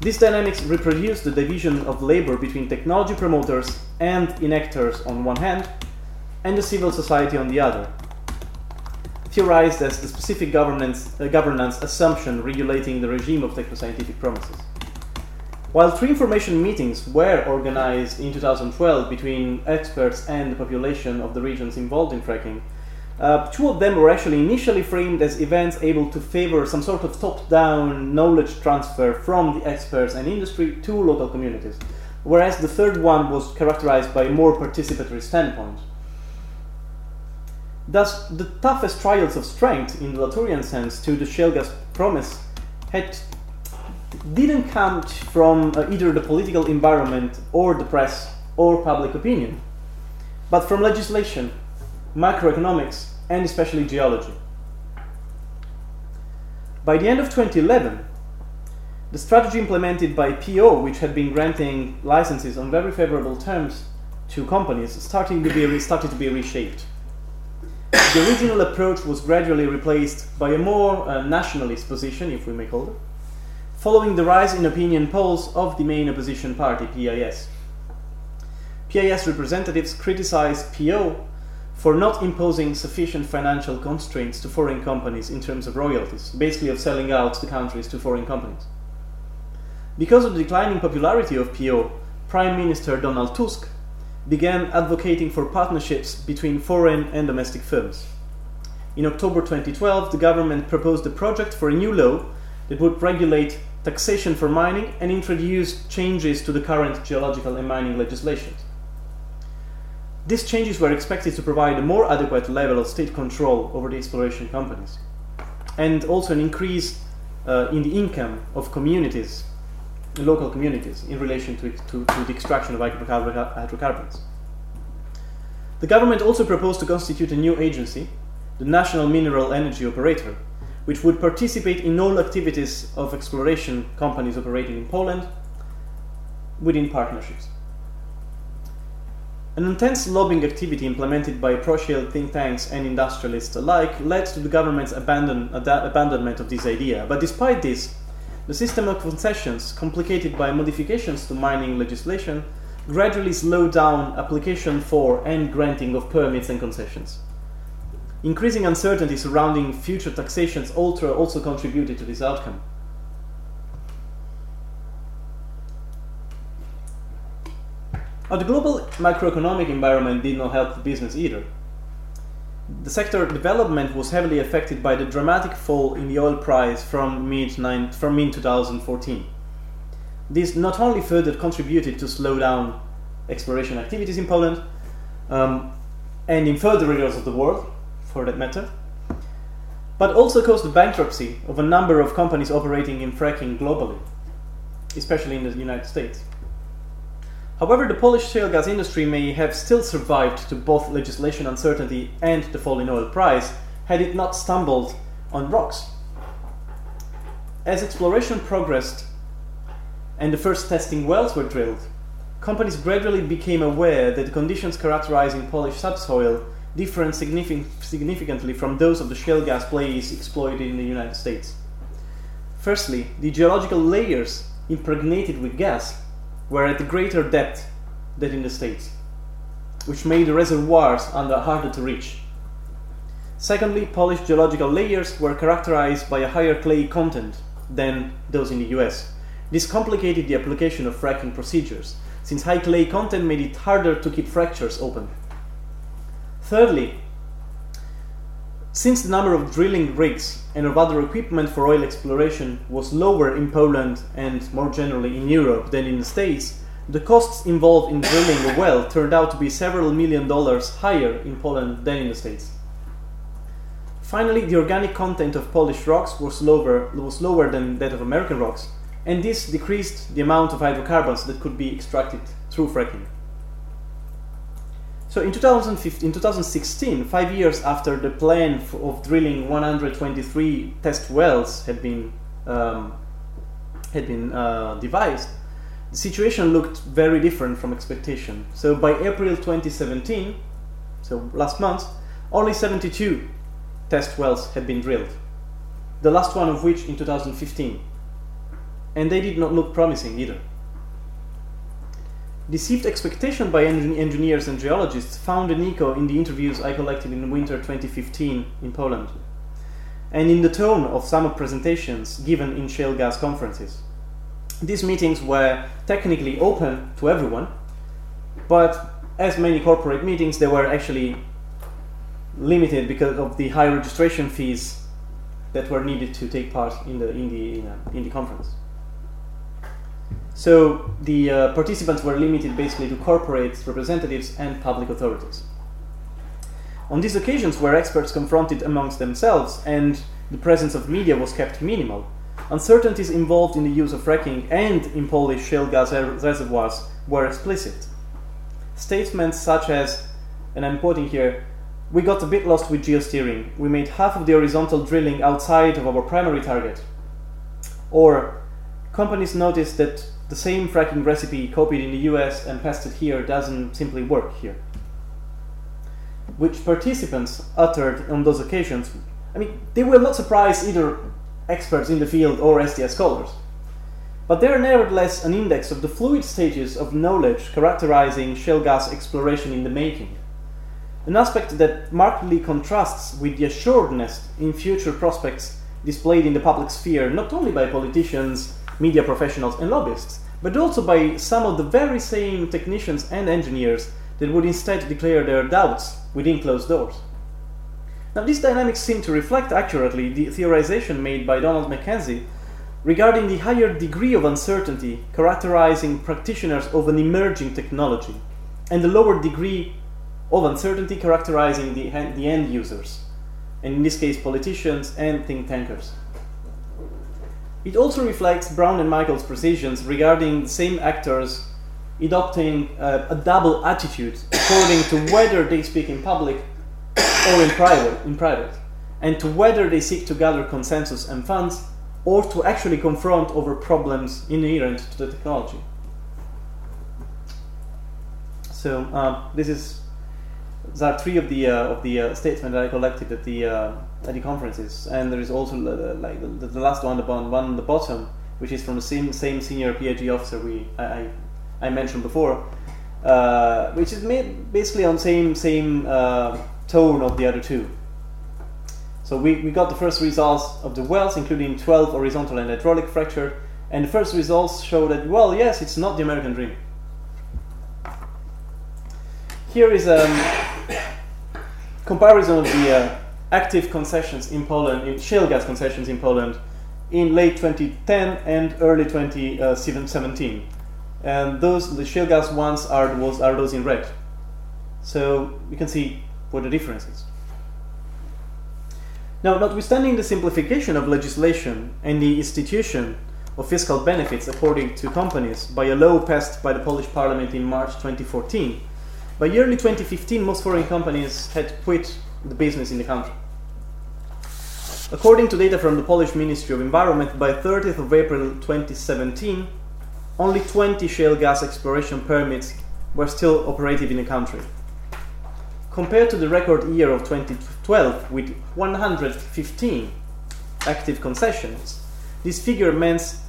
These dynamics reproduce the division of labor between technology promoters and enactors on one hand, and the civil society on the other. Theorized as the specific governance, uh, governance assumption regulating the regime of technoscientific promises. While three information meetings were organized in 2012 between experts and the population of the regions involved in fracking, uh, two of them were actually initially framed as events able to favor some sort of top down knowledge transfer from the experts and industry to local communities, whereas the third one was characterized by a more participatory standpoint. Thus, the toughest trials of strength, in the Latourian sense, to the shale gas promise had didn't come from uh, either the political environment or the press or public opinion, but from legislation, macroeconomics, and especially geology. By the end of 2011, the strategy implemented by PO, which had been granting licenses on very favorable terms to companies, starting to be, started to be reshaped. The original approach was gradually replaced by a more uh, nationalist position, if we may call it, following the rise in opinion polls of the main opposition party, PIS. PIS representatives criticized PO for not imposing sufficient financial constraints to foreign companies in terms of royalties, basically of selling out the countries to foreign companies. Because of the declining popularity of PO, Prime Minister Donald Tusk began advocating for partnerships between foreign and domestic firms. In October 2012, the government proposed a project for a new law that would regulate taxation for mining and introduce changes to the current geological and mining legislations. These changes were expected to provide a more adequate level of state control over the exploration companies, and also an increase uh, in the income of communities, local communities, in relation to, to, to the extraction of hydrocarbons. The government also proposed to constitute a new agency, the National Mineral Energy Operator, which would participate in all activities of exploration companies operating in Poland within partnerships. An intense lobbying activity implemented by pro-shale think tanks and industrialists alike led to the government's abandon, abandonment of this idea. But despite this, the system of concessions, complicated by modifications to mining legislation, gradually slowed down application for and granting of permits and concessions. Increasing uncertainty surrounding future taxations also contributed to this outcome. The global macroeconomic environment did not help the business either. The sector development was heavily affected by the dramatic fall in the oil price from mid from mid 2014. This not only further contributed to slow down exploration activities in Poland um, and in further areas of the world, for that matter, but also caused the bankruptcy of a number of companies operating in fracking globally, especially in the United States. However, the Polish shale gas industry may have still survived to both legislation uncertainty and the fall in oil price had it not stumbled on rocks. As exploration progressed and the first testing wells were drilled, companies gradually became aware that the conditions characterizing Polish subsoil differed significantly from those of the shale gas plays exploited in the United States. Firstly, the geological layers impregnated with gas were at a greater depth than in the States, which made the reservoirs harder to reach. Secondly, Polish geological layers were characterized by a higher clay content than those in the US. This complicated the application of fracking procedures, since high clay content made it harder to keep fractures open. Thirdly, since the number of drilling rigs and of other equipment for oil exploration was lower in Poland and more generally in Europe than in the States, the costs involved in drilling a well turned out to be several million dollars higher in Poland than in the States. Finally, the organic content of Polish rocks was lower, was lower than that of American rocks, and this decreased the amount of hydrocarbons that could be extracted through fracking. So in 2015, in 2016, five years after the plan of drilling 123 test wells had been um, had been uh, devised, the situation looked very different from expectation. So by April 2017, so last month, only 72 test wells had been drilled. The last one of which in 2015, and they did not look promising either. Deceived expectation by engineers and geologists found an echo in the interviews I collected in winter 2015 in Poland, and in the tone of some presentations given in shale gas conferences. These meetings were technically open to everyone, but as many corporate meetings, they were actually limited because of the high registration fees that were needed to take part in the in the in, in the conference. So the uh, participants were limited basically to corporate representatives and public authorities. On these occasions where experts confronted amongst themselves and the presence of media was kept minimal, uncertainties involved in the use of fracking and in Polish shale gas reservoirs were explicit. Statements such as, and I'm quoting here, we got a bit lost with geosteering. We made half of the horizontal drilling outside of our primary target. Or companies noticed that the same fracking recipe copied in the US and pasted here doesn't simply work here. Which participants uttered on those occasions, I mean, they will not surprise either experts in the field or SDS scholars. But they are nevertheless an index of the fluid stages of knowledge characterizing shale gas exploration in the making. An aspect that markedly contrasts with the assuredness in future prospects displayed in the public sphere not only by politicians media professionals and lobbyists, but also by some of the very same technicians and engineers that would instead declare their doubts within closed doors. Now, these dynamics seem to reflect accurately the theorization made by Donald Mackenzie regarding the higher degree of uncertainty characterizing practitioners of an emerging technology, and the lower degree of uncertainty characterizing the, the end users, and in this case, politicians and think tankers. It also reflects Brown and Michael's precisions regarding the same actors adopting uh, a double attitude according to whether they speak in public or in private, in private, and to whether they seek to gather consensus and funds or to actually confront over problems inherent to the technology. So um, this is there three of the uh, of the uh, statements that I collected at the uh, at the conferences, and there is also uh, like the, the last one, the one on the bottom, which is from the same same senior PhD officer we I, I, I mentioned before, uh, which is made basically on same same uh, tone of the other two. So we, we got the first results of the wells, including 12 horizontal and hydraulic fracture, and the first results show that well, yes, it's not the American dream. Here is a um, [COUGHS] comparison of the uh, active concessions in Poland, in shale gas concessions in Poland, in late 2010 and early 2017. And those the shale gas ones are those are those in red. So you can see what the difference is. Now, notwithstanding the simplification of legislation and the institution of fiscal benefits according to companies by a law passed by the Polish Parliament in March 2014, by early 2015, most foreign companies had quit the business in the country. According to data from the Polish Ministry of Environment, by 30th of April 2017, only 20 shale gas exploration permits were still operative in the country. Compared to the record year of 2012 with 115 active concessions, this figure means,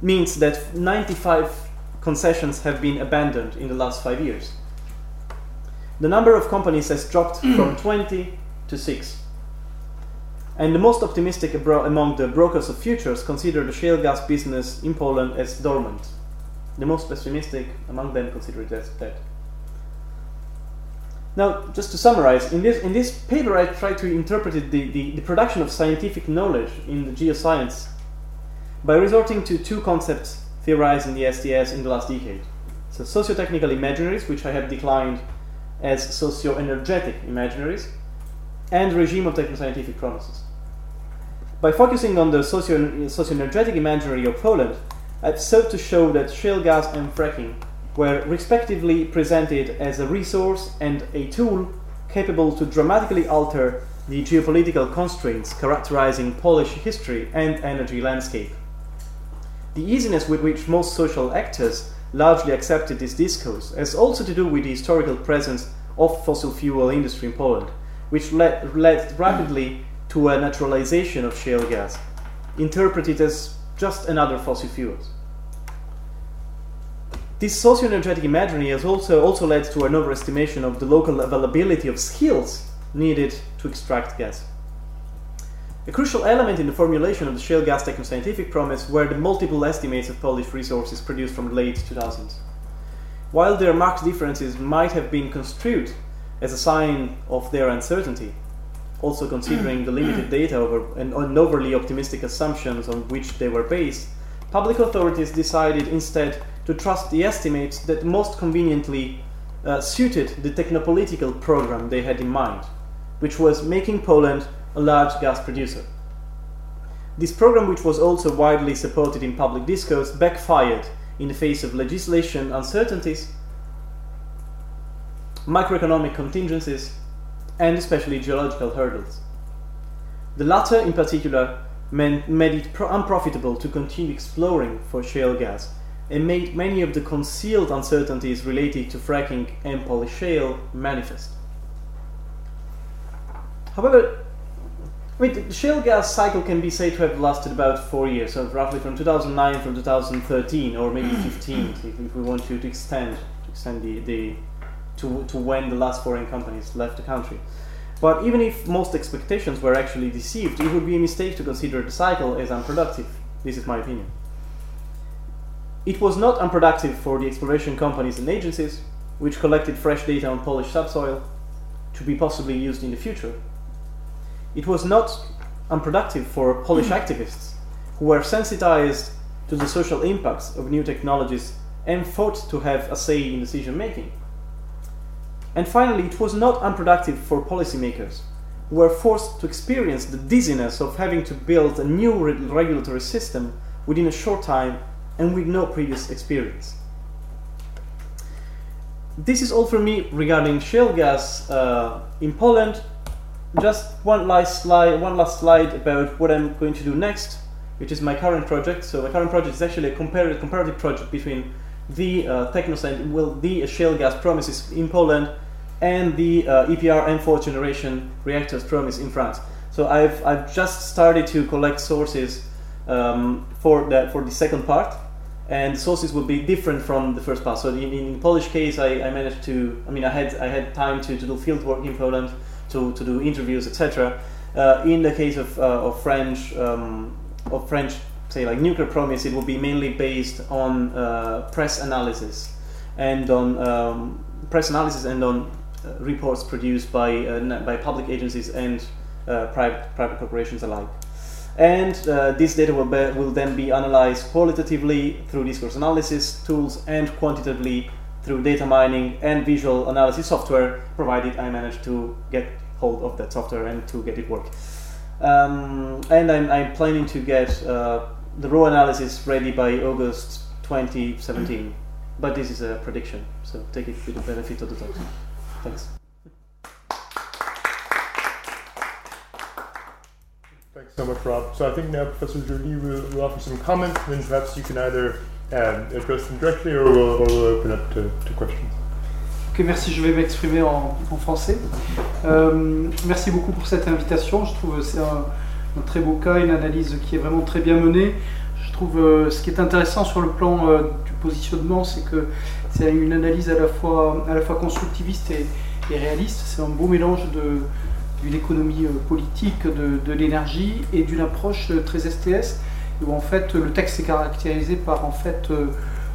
means that 95 concessions have been abandoned in the last five years the number of companies has dropped mm. from 20 to 6. And the most optimistic among the brokers of futures consider the shale gas business in Poland as dormant. The most pessimistic among them consider it as dead. Now, just to summarize, in this, in this paper I try to interpret the, the, the production of scientific knowledge in the geoscience by resorting to two concepts theorized in the STS in the last decade. So, socio-technical imaginaries, which I have declined as socio-energetic imaginaries, and regime of technoscientific promises. By focusing on the socio- socio-energetic imaginary of Poland, I've sought to show that shale gas and fracking were respectively presented as a resource and a tool capable to dramatically alter the geopolitical constraints characterizing Polish history and energy landscape. The easiness with which most social actors largely accepted this discourse has also to do with the historical presence of fossil fuel industry in Poland, which led, led rapidly to a naturalization of shale gas, interpreted as just another fossil fuel. This socio-energetic imagery has also, also led to an overestimation of the local availability of skills needed to extract gas. A crucial element in the formulation of the shale gas technoscientific promise were the multiple estimates of Polish resources produced from the late 2000s. While their marked differences might have been construed as a sign of their uncertainty, also considering the limited data over, and, overly optimistic assumptions on which they were based, public authorities decided instead to trust the estimates that most conveniently uh, suited the technopolitical program they had in mind, which was making Poland a large gas producer. This program, which was also widely supported in public discourse, backfired in the face of legislation uncertainties, macroeconomic contingencies, and especially geological hurdles. The latter, in particular, meant, made it pro- unprofitable to continue exploring for shale gas and made many of the concealed uncertainties related to fracking and Polish shale manifest. However, I mean, the shale gas cycle can be said to have lasted about four years, so roughly from 2009 from 2013, or maybe hmm. 15, if, if, we want to, to extend to extend the, the to, to when the last foreign companies left the country. But even if most expectations were actually deceived, it would be a mistake to consider the cycle as unproductive. This is my opinion. It was not unproductive for the exploration companies and agencies, which collected fresh data on Polish subsoil to be possibly used in the future it was not unproductive for Polish activists who were sensitized to the social impacts of new technologies and fought to have a say in decision making. And finally, it was not unproductive for policymakers who were forced to experience the dizziness of having to build a new re- regulatory system within a short time and with no previous experience. This is all for me regarding shale gas uh, in Poland just one last slide, one last slide about what I'm going to do next, which is my current project. So my current project is actually a comparative, comparative project between the uh, Technosite, well, the shale gas promises in Poland and the uh, EPR M4 generation reactors promise in France. So I've, I've just started to collect sources um, for, the, for the second part, and sources will be different from the first part. So in, in Polish case, I, I managed to, I mean, I had, I had time to, to do field work in Poland, to, to do interviews, etc. Uh, in the case of, uh, of French, um, of French, say like nuclear promise, it will be mainly based on uh, press analysis and on um, press analysis and on uh, reports produced by uh, by public agencies and uh, private private corporations alike. And this data will, be, will then be analyzed qualitatively through discourse analysis tools and quantitatively through data mining and visual analysis software, provided I manage to get hold of that software and to get it work. Um, and I'm, I'm, planning to get uh, the raw analysis ready by August 2017. But this is a prediction, so take it with the benefit of the doubt. Thanks. Thanks so much, Rob. So I think now Professor Joly will, will offer some comments, and then perhaps you can either um, address them directly or we'll, or we'll open up to, to questions. Merci, je vais m'exprimer en, français. Euh, merci beaucoup pour cette invitation. Je trouve que c'est un, très beau cas, une analyse qui est vraiment très bien menée. Je trouve euh, ce qui est intéressant sur le plan euh, du positionnement, c'est que c'est une analyse à la fois, à la fois constructiviste et, réaliste. C'est un beau mélange de, d'une économie politique, de, l'énergie et d'une approche très STS, où en fait le texte est caractérisé par en fait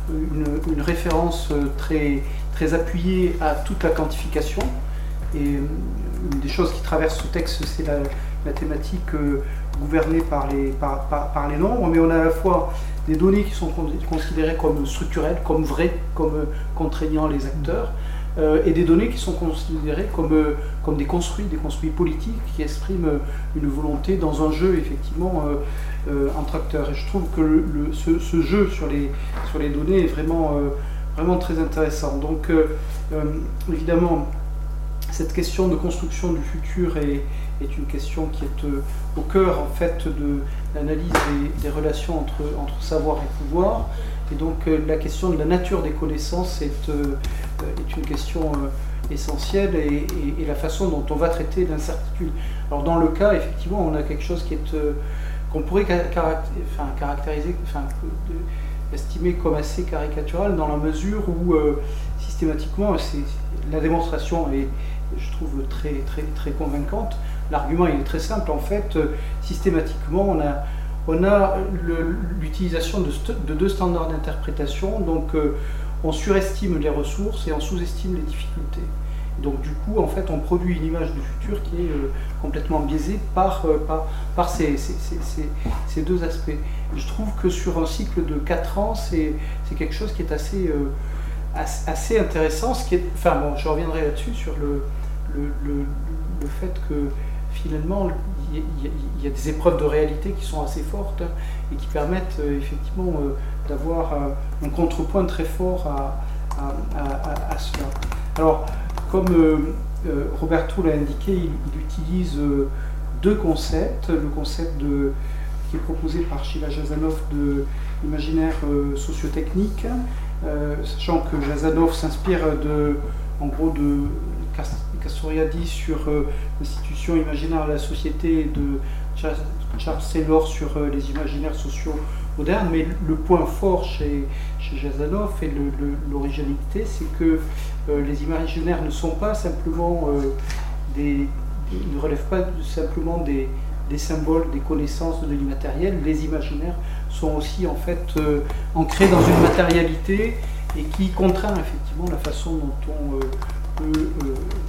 une référence très très appuyé à toute la quantification. Et euh, une des choses qui traverse ce texte, c'est la, thématique euh, gouvernée par les, par, par, les nombres, mais on a à la fois des données qui sont considérées comme structurelles, comme vraies, comme euh, contraignant les acteurs, et des données qui sont considérées comme, comme des construits, des construits politiques qui expriment une volonté dans un jeu effectivement entre acteurs. Et je trouve que ce, ce, jeu sur les, sur les données est vraiment vraiment très intéressant. Donc euh, euh, évidemment, cette question de construction du futur est, est une question qui est euh, au cœur en fait de l'analyse des, relations entre, entre savoir et pouvoir. Et donc la question de la nature des connaissances est, est une question essentielle et, la façon dont on va traiter l'incertitude. Alors dans le cas, effectivement, on a quelque chose qui est qu'on pourrait caractériser, enfin, estimé comme assez caricatural dans la mesure où euh, systématiquement la démonstration est je trouve très très très convaincante. L'argument il est très simple. En fait euh, systématiquement on a on a l'utilisation de, de, deux standards d'interprétation. Donc euh, on surestime les ressources et on sous-estime les difficultés donc du coup, en fait, on produit une image du futur qui est euh, complètement biaisée par, euh, par, ces, ces, deux aspects. Je trouve que sur un cycle de 4 ans, c'est quelque chose qui est assez, euh, assez intéressant. Ce qui est, enfin bon, je reviendrai là-dessus sur le, le, le, le, fait que finalement, il y, a des épreuves de réalité qui sont assez fortes et qui permettent effectivement d'avoir un contrepoint très fort à, à, à cela. Alors, comme euh, euh, Roberto l'a indiqué, il, il utilise euh, deux concepts. Le concept qui est proposé par Sheila Jazanov de l'imaginaire sociotechnique, sachant que Jazanov s'inspire de, en gros, de Castoriadis sur l'institution imaginaire de la société de Charles Taylor sur les imaginaires sociaux moderne, mais le point fort chez, chez et l'originalité, c'est que les imaginaires ne sont pas simplement euh, des, ne relèvent pas simplement des, des, symboles, des connaissances de l'immatériel. Les imaginaires sont aussi en fait euh, ancrés dans une matérialité et qui contraint effectivement la façon dont on euh, peut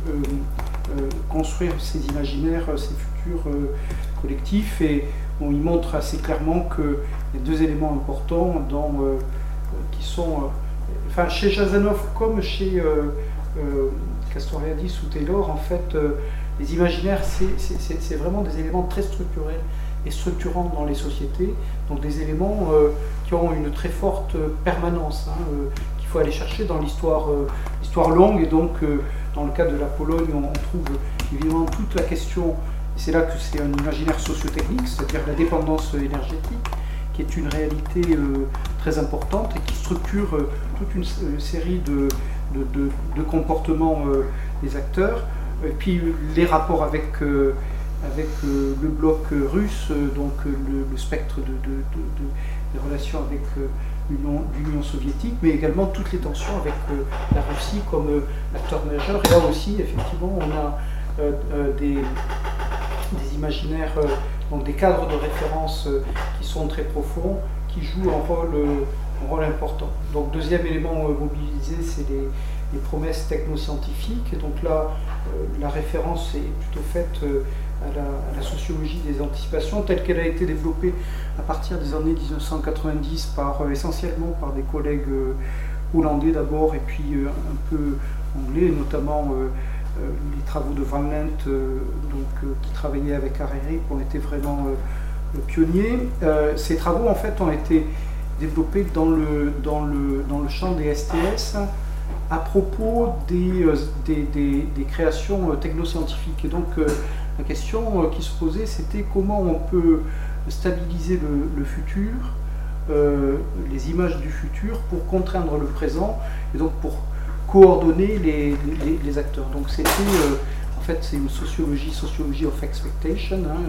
euh, construire ces imaginaires, ces futurs collectifs. Et on y montre assez clairement que les deux éléments importants euh, qui sont, euh, enfin chez Jazanov comme chez euh, Castoriadis ou Taylor, en fait, les imaginaires, c'est vraiment des éléments très structurels et structurants dans les sociétés, donc des éléments qui ont une très forte permanence, hein, qu'il faut aller chercher dans l'histoire longue, et donc dans le cas de la Pologne, on, trouve évidemment toute la question, c'est là que c'est un imaginaire sociotechnique, c'est-à-dire la dépendance énergétique, qui est une réalité très importante et qui structure toute une série de, de, comportements des acteurs. Et puis les rapports avec, avec le bloc russe, donc le, spectre de, des relations avec l'Union soviétique, mais également toutes les tensions avec la Russie comme acteur majeur. Et là aussi, effectivement, on a des, des imaginaires, euh, donc des cadres de référence euh, qui sont très profonds, qui jouent un rôle, euh, important. Donc deuxième élément mobilisé, c'est les, promesses technoscientifiques. Et donc là, la référence est plutôt faite à la, sociologie des anticipations telle qu'elle a été développée à partir des années 1990 par, essentiellement par des collègues hollandais d'abord et puis un peu anglais, notamment euh, les travaux de Van Lent, euh, donc, euh, qui travaillait avec Hariri, ont été vraiment pionniers. ces travaux, en fait, ont été développés dans le, dans le, dans le champ des STS à propos des, des, des, créations technoscientifiques. Et donc, la question qui se posait, c'était comment on peut stabiliser le, le futur, les images du futur, pour contraindre le présent, et donc pour coordonner les, les, acteurs. Donc c'était, euh, en fait, c'est une sociologie, sociologie of expectation, hein,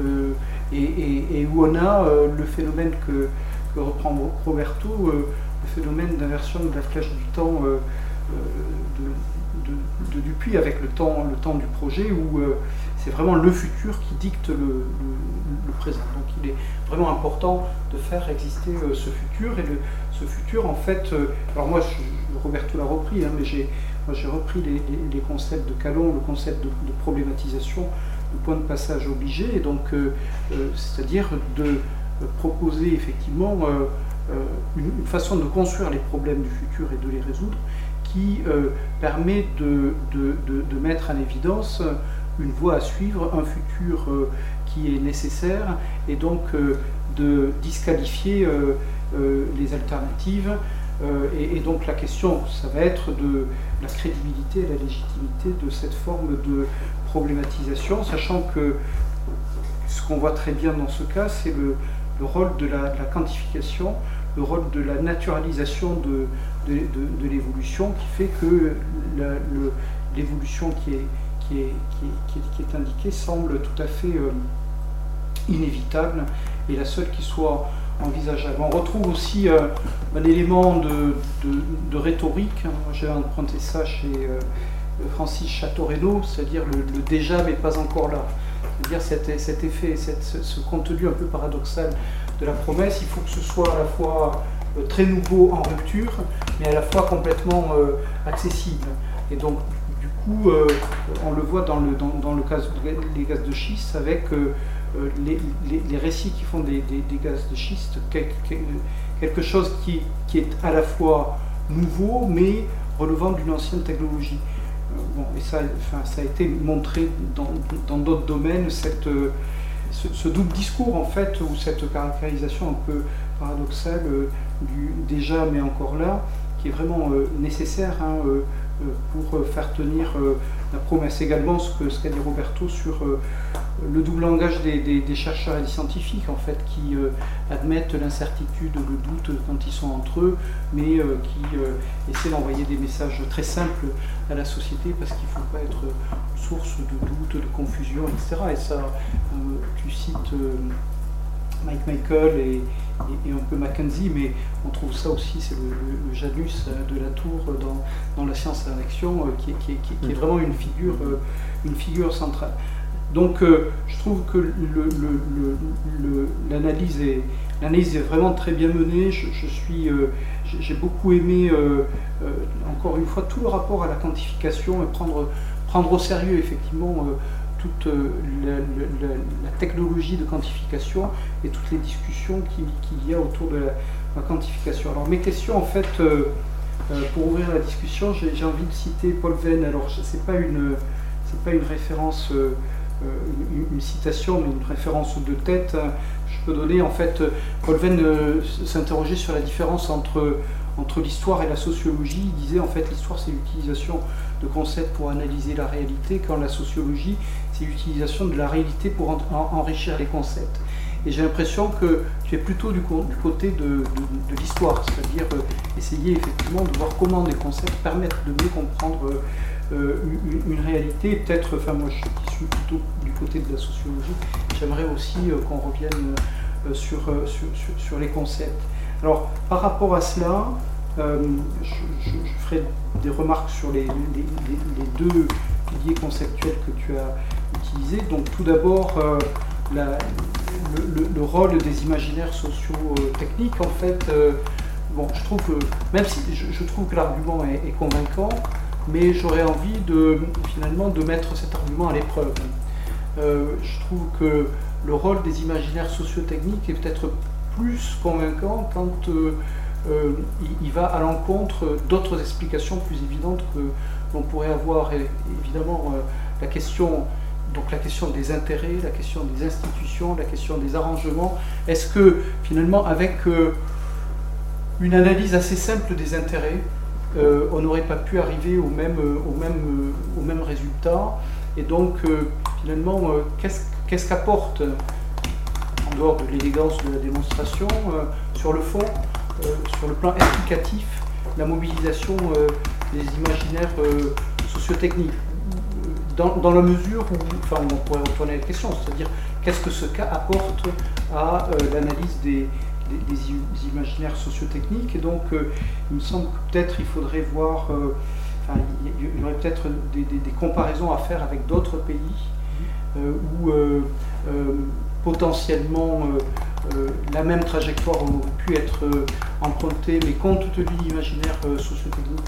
euh, euh, et, où on a le phénomène que, reprend Roberto, le phénomène d'inversion de la flèche du temps de, de, Dupuis avec le temps, le temps du projet, où c'est vraiment le futur qui dicte le, présent. Donc il est vraiment important de faire exister ce futur, et ce futur, en fait, alors moi, je, Roberto l'a repris, hein, mais j'ai, repris les, concepts de Calon, le concept de, problématisation, le point de passage obligé, donc, euh, euh, c'est-à-dire de euh, proposer effectivement une, façon de construire les problèmes du futur et de les résoudre qui permet de, mettre en évidence une voie à suivre, un futur qui est nécessaire, et donc de disqualifier les alternatives euh, et, donc la question, ça va être de la crédibilité et la légitimité de cette forme de problématisation, sachant que ce qu'on voit très bien dans ce cas, c'est le, rôle de la, quantification, le rôle de la naturalisation de, l'évolution, qui fait que l'évolution qui, est, indiquée semble tout à fait euh, inévitable. Et la seule qui soit envisageable. On retrouve aussi euh, un élément de, rhétorique. J'ai emprunté ça chez euh, Francis Chateau-Renaud, c'est-à-dire le, déjà mais pas encore là. C'est-à-dire cet, effet, ce contenu un peu paradoxal de la promesse, il faut que ce soit à la fois euh, très nouveau en rupture, mais à la fois complètement accessible. Et donc, du coup, on le voit dans le, dans le cas des gaz de schiste avec euh, les, récits qui font des, gaz de schiste, quelque, chose qui, est à la fois nouveau mais relevant d'une ancienne technologie. Euh, bon, et ça, ça a été montré dans d'autres domaines, cette, ce, double discours en fait, ou cette caractérisation un peu paradoxale euh, du déjà mais encore là, qui est vraiment nécessaire hein, pour faire tenir la promesse. Également ce qu'a dit Roberto sur le double langage des, chercheurs et des scientifiques, en fait, qui euh, admettent l'incertitude, le doute quand ils sont entre eux, mais euh, qui euh, essaient d'envoyer des messages très simples à la société parce qu'il ne faut pas être source de doute, de confusion, etc. Et ça, tu cites Mike Michael et, un peu Mackenzie, mais on trouve ça aussi, c'est le, Janus de la tour dans, la science en action, qui, est mm. vraiment une figure, une figure centrale. Donc euh, je trouve que l'analyse est, est, vraiment très bien menée. Je, suis, euh, j'ai beaucoup aimé, euh, encore une fois, tout le rapport à la quantification et prendre, prendre au sérieux effectivement toute la, technologie de quantification et toutes les discussions qu'il y a autour de la, quantification. Alors mes questions, en fait, pour ouvrir la discussion, j'ai envie de citer Paul Venn. Alors c'est pas une, pas une référence euh, une, citation, mais une référence de tête, je peux donner. En fait, Paul Venn euh, s'interrogeait sur la différence entre, entre l'histoire et la sociologie. Il disait en fait l'histoire c'est l'utilisation de concepts pour analyser la réalité, quand la sociologie c'est l'utilisation de la réalité pour enrichir les concepts. Et j'ai l'impression que tu es plutôt du, côté de, l'histoire, c'est-à-dire essayer effectivement de voir comment des concepts permettent de mieux comprendre une, réalité. Peut-être, enfin moi je suis plutôt du côté de la sociologie, j'aimerais aussi qu'on revienne sur, les concepts. Alors par rapport à cela, je, ferai des remarques sur les, les deux piliers conceptuels que tu as Donc tout d'abord, euh, le, rôle des imaginaires euh, techniques, en fait, euh, bon, je trouve que, même si je, trouve que l'argument est, convaincant, mais j'aurais envie de finalement de mettre cet argument à l'épreuve. je trouve que le rôle des imaginaires sociotechniques est peut-être plus convaincant quand il, va à l'encontre d'autres explications plus évidentes que l'on pourrait avoir. évidemment, la question donc la question des intérêts, la question des institutions, la question des arrangements. Est-ce que finalement, avec euh, une analyse assez simple des intérêts, euh, on n'aurait pas pu arriver au même, euh, au même, au même résultat Et donc, finalement, qu'est-ce qu'apporte, en dehors de l'élégance de la démonstration, sur le fond, sur le plan explicatif, la mobilisation des imaginaires sociotechniques? Dans, la mesure où, enfin, on pourrait retourner la question, c'est-à-dire qu'est-ce que ce cas apporte à euh, l'analyse des, imaginaires sociotechniques? Et donc, euh, il me semble que peut-être il faudrait voir, euh, enfin, il y aurait peut-être des, comparaisons à faire avec d'autres pays où potentiellement la même trajectoire aurait pu être empruntée, mais compte tenu d'imaginaires sociotechniques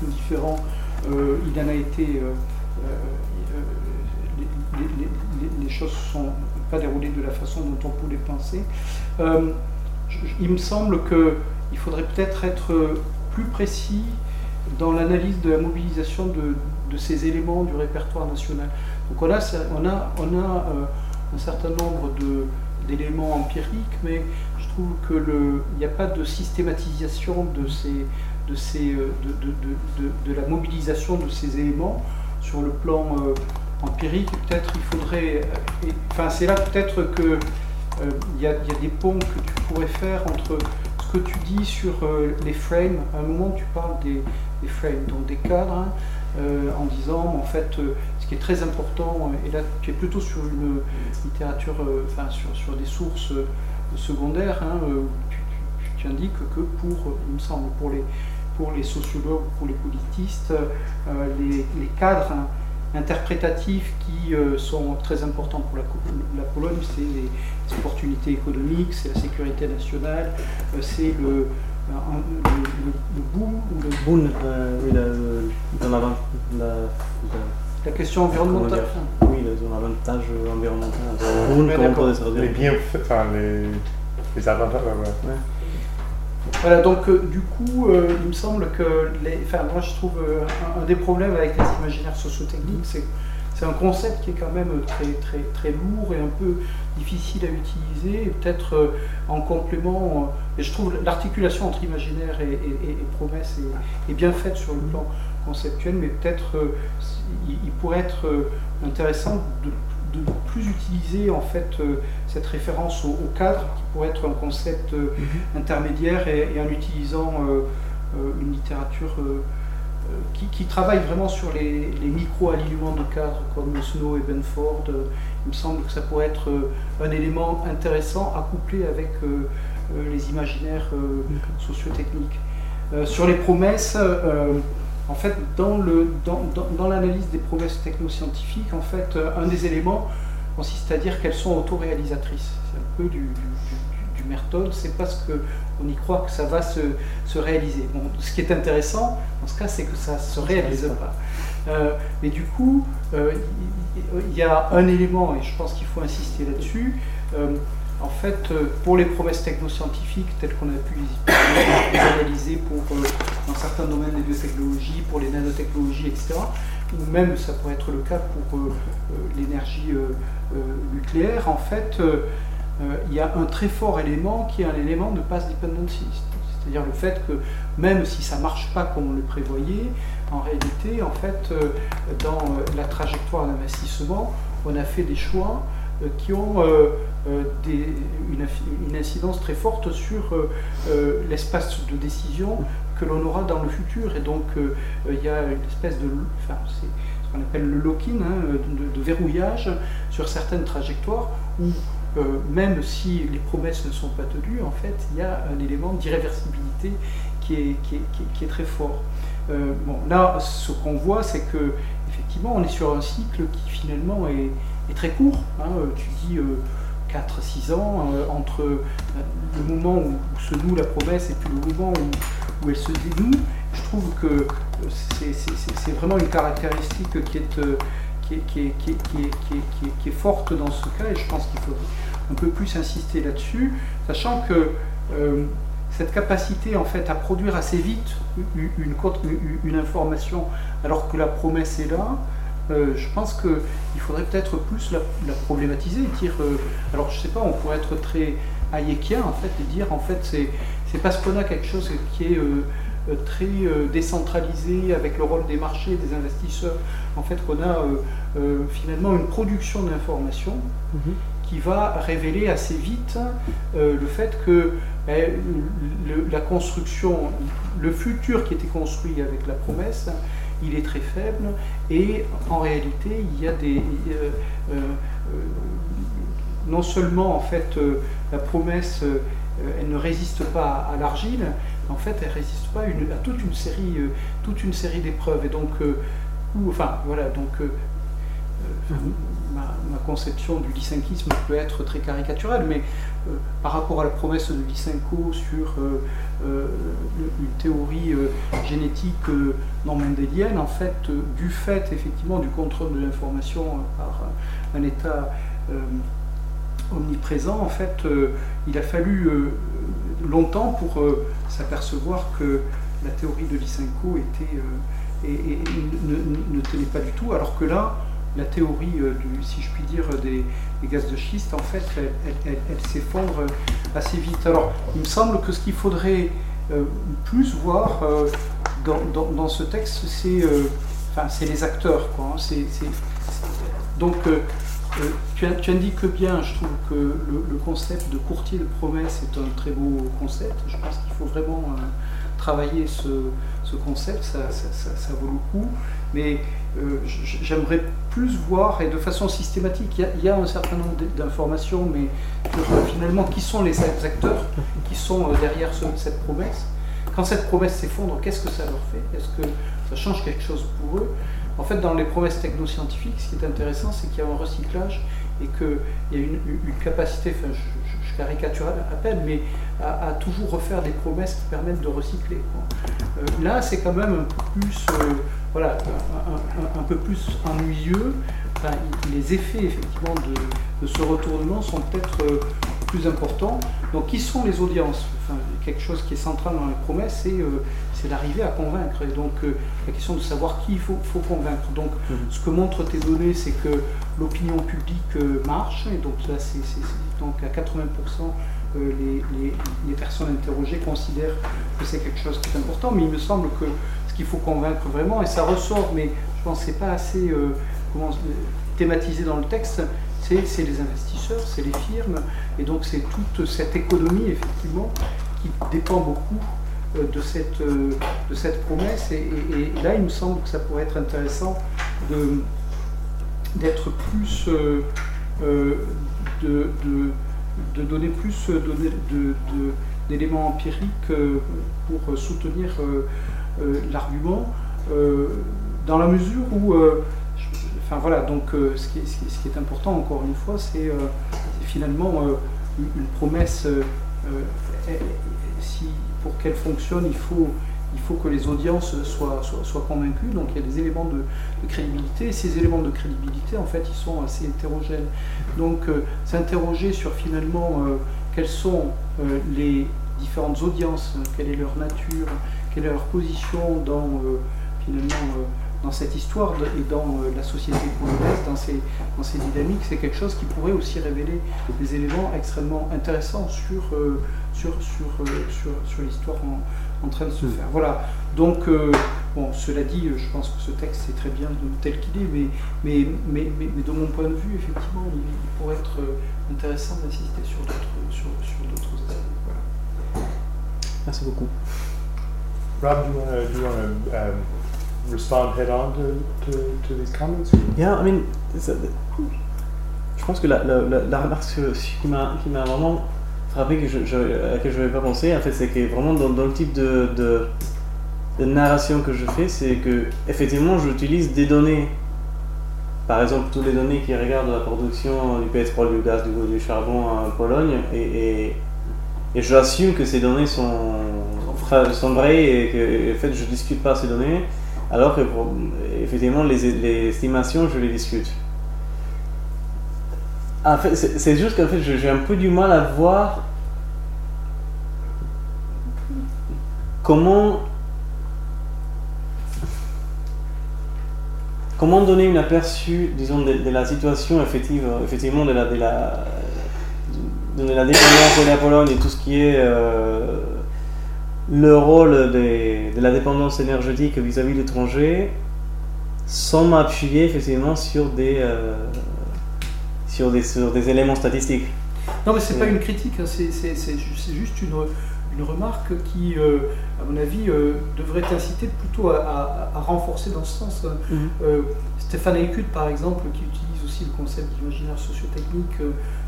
différents, il en a été les, choses ne sont pas déroulées de la façon dont on pouvait penser. Euh, il me semble qu'il faudrait peut-être être plus précis dans l'analyse de la mobilisation de, ces éléments du répertoire national. Donc on a, on a, euh, un certain nombre d'éléments empiriques, mais je trouve qu'il n'y a pas de systématisation euh, de, la mobilisation de ces éléments sur le plan empirique, peut-être il faudrait. Euh, enfin, c'est là peut-être que euh, il y, a des ponts que tu pourrais faire entre ce que tu dis sur euh, les frames. À un moment, tu parles des, frames, donc des cadres, hein, en disant en fait ce qui est très important. et là, tu es plutôt sur une littérature, enfin sur, des sources secondaires. Hein, tu, tu, indiques que pour, il me semble, pour les pour les sociologues, pour les politistes, les, les cadres hein, interprétatifs qui euh, sont très importants pour la, la Pologne, c'est les, opportunités économiques, c'est la sécurité nationale, euh, c'est le, le, le, boom ou le boom, euh, oui, la, la, la, question environnementale. Oui, l'avantage environnemental. Boom, comment Les bienfaits, enfin les, les avantages, ouais. Voilà, donc euh, du coup, euh, il me semble que, les, enfin, moi je trouve euh, un, des problèmes avec les imaginaires sociotechniques, c'est c'est un concept qui est quand même très, très, très lourd et un peu difficile à utiliser, peut-être en complément, et je trouve l'articulation entre imaginaire et, promesse est, bien faite sur le plan conceptuel, mais peut-être il, pourrait être intéressant de plus utiliser en fait cette référence au, cadre, qui pourrait être un concept euh, mhm. intermédiaire, et, en utilisant euh, euh, une littérature qui, travaille vraiment sur les, micro-alignements de cadres, comme Snow et Benford. il me semble que ça pourrait être un élément intéressant à coupler avec les imaginaires sociotechniques. sur les promesses, en fait, dans l'analyse dans, dans, des promesses technoscientifiques, en fait, un des éléments consiste à dire qu'elles sont autoréalisatrices. C'est un peu du, du, Merton, c'est parce qu'on y croit que ça va se, se, réaliser. Bon, ce qui est intéressant dans ce cas, c'est que ça ne se réalise pas. Euh, mais du coup, euh, il y a un élément, et je pense qu'il faut insister là-dessus. Euh, en fait, pour les promesses technoscientifiques telles qu'on a pu les réaliser pour, dans certains domaines des biotechnologies, pour les nanotechnologies, etc., ou même ça pourrait être le cas pour l'énergie nucléaire, en fait, euh, euh, il y a un très fort élément qui est un élément de pass dependency. C'est-à-dire le fait que même si ça ne marche pas comme on le prévoyait, en réalité, en fait, dans la trajectoire d'investissement, on a fait des choix qui ont une, incidence très forte sur l'espace de décision que l'on aura dans le futur. Et donc, il y a une espèce de. Qu'on appelle le lock-in, hein, de, de, verrouillage sur certaines trajectoires où même si les promesses ne sont pas tenues, en fait, il y a un élément d'irréversibilité qui est, très fort. Euh, bon, là, ce qu'on voit, c'est que effectivement, on est sur un cycle qui finalement est, très court. Hein. Euh, tu dis 4-6 euh, ans entre le moment où, se noue la promesse et puis le moment où elle se dénoue. Je trouve que c'est vraiment une caractéristique qui est, forte dans ce cas et je pense qu'il faut un peu plus insister là-dessus, sachant que cette capacité en fait à produire assez vite une, information alors que la promesse est là, euh, je pense qu'il faudrait peut-être plus la, problématiser dire, euh, alors je sais pas, on pourrait être très hayekien en fait et dire en fait c'est, qu'on a quelque chose qui est euh, très décentralisé avec le rôle des marchés, des investisseurs, en fait qu'on a finalement une production d'informations. Mm-hmm qui va révéler assez vite euh, le fait que ben, la construction, le futur qui était construit avec la promesse, il est très faible et en réalité il y a des euh, euh, non seulement en fait la promesse elle ne résiste pas à l'argile, en fait elle résiste pas à toute une série toute une série d'épreuves. Et donc enfin voilà donc ma, conception du lysenquisme peut être très caricaturelle, mais euh, par rapport à la promesse de Lysenko sur euh, euh, une théorie génétique non mendélienne, en fait, du fait effectivement du contrôle de l'information par un État omniprésent, en fait, il a fallu longtemps pour s'apercevoir que la théorie de Lysenko était ne, tenait pas du tout, alors que là, la théorie, euh, si je puis dire, des, gaz de schiste, en fait, elle, s'effondre assez vite. Alors, il me semble que ce qu'il faudrait euh, plus voir euh, dans, ce texte, c'est les acteurs. Hein. donc, tu, tu, indiques bien, je trouve que le, concept de courtier de promesse est un très beau concept. Je pense qu'il faut vraiment travailler ce, concept, ça, vaut le coup. Mais euh, j'aimerais plus voir, et de façon systématique, il y a, un certain nombre d'informations, mais finalement, qui sont les acteurs qui sont euh, derrière cette promesse Quand cette promesse s'effondre, qu'est-ce que ça leur fait? Est-ce que ça change quelque chose pour eux? En fait, dans les promesses technoscientifiques, ce qui est intéressant, c'est qu'il y a un recyclage et qu'il y a une, capacité, enfin, je, caricature à peine, mais à, toujours refaire des promesses qui permettent de recycler. Euh, là, c'est quand même un peu plus ennuyeux. les effets effectivement de, ce retournement sont peut-être euh, plus importants. Donc, qui sont les audiences? Enfin, Quelque chose qui est central dans les promesses, c'est euh, d'arriver à convaincre. Et donc, euh, la question de savoir qui il faut, faut, convaincre. Donc, mhm. ce que montrent tes données, c'est que l'opinion publique marche. Et donc, là, c'est donc à 80%. Les, les, personnes interrogées considèrent que c'est quelque chose qui est important, mais il me semble que qu'il faut convaincre vraiment, et ça ressort, mais je pense que ce n'est pas assez euh, comment, thématisé dans le texte, c'est les investisseurs, c'est les firmes, et donc c'est toute cette économie, effectivement, qui dépend beaucoup euh, de, cette, euh, de cette promesse, et, là, il me semble que ça pourrait être intéressant d'être plus... de, de, de, donner plus d'éléments empiriques pour soutenir euh, l'argument, euh, dans la mesure où, euh, enfin voilà, donc ce qui, est, ce, qui est, important encore une fois, c'est finalement une promesse. si pour qu'elle fonctionne, il faut il faut que les audiences soient, soient, convaincues. Donc il y a des éléments de, crédibilité. Et ces éléments de crédibilité, en fait, ils sont assez hétérogènes. Donc s'interroger sur finalement quelles sont les différentes audiences, quelle est leur nature, quelle est leur position dans, euh, finalement, euh, dans cette histoire et dans euh, la société polonaise, dans ces, dans ces dynamiques, c'est quelque chose qui pourrait aussi révéler des éléments extrêmement intéressants sur, sur, sur, sur, sur l'histoire en, en, train de se faire. Voilà, donc Bon, cela dit, je pense que ce texte est très bien tel qu'il est, mais, mais, mais, mais, de mon point de vue, effectivement, il, pourrait être intéressant d'insister sur d'autres sur, sur aspects. Voilà. Merci beaucoup. Rob, do you want to, do you want to um, respond head on to, to, to these comments? Yeah, I mean, je pense que la, la, la, remarque qui m'a vraiment frappé, que je, à laquelle je n'avais pas pensé, en fait, c'est que vraiment dans, dans le type de, de, narration que je fais, c'est que effectivement, j'utilise des données. Par exemple, toutes les données qui regardent la production du pétrole, du gaz, du, du charbon en Pologne, et, et, et j'assume que ces données sont, sont vraies et que en fait, je discute pas ces données, alors que effectivement, les, les estimations, je les discute. En fait, c'est juste qu'en fait, j'ai un peu du mal à voir comment comment donner un aperçu, disons, de, la situation effective, effectivement, de la, de la, de la dépendance de la Pologne et tout ce qui est euh, le rôle de, de, la dépendance énergétique vis-à-vis de l'étranger, sans m'appuyer effectivement sur des, euh, sur des, sur des éléments statistiques. Non, mais c'est pas une critique, hein, c'est juste une, une, remarque qui, euh, à mon avis, euh, devrait t'inciter plutôt à, à, renforcer dans ce sens. Mhm. Euh, Stéphane Écut, par exemple, qui utilise aussi le concept d'imaginaire sociotechnique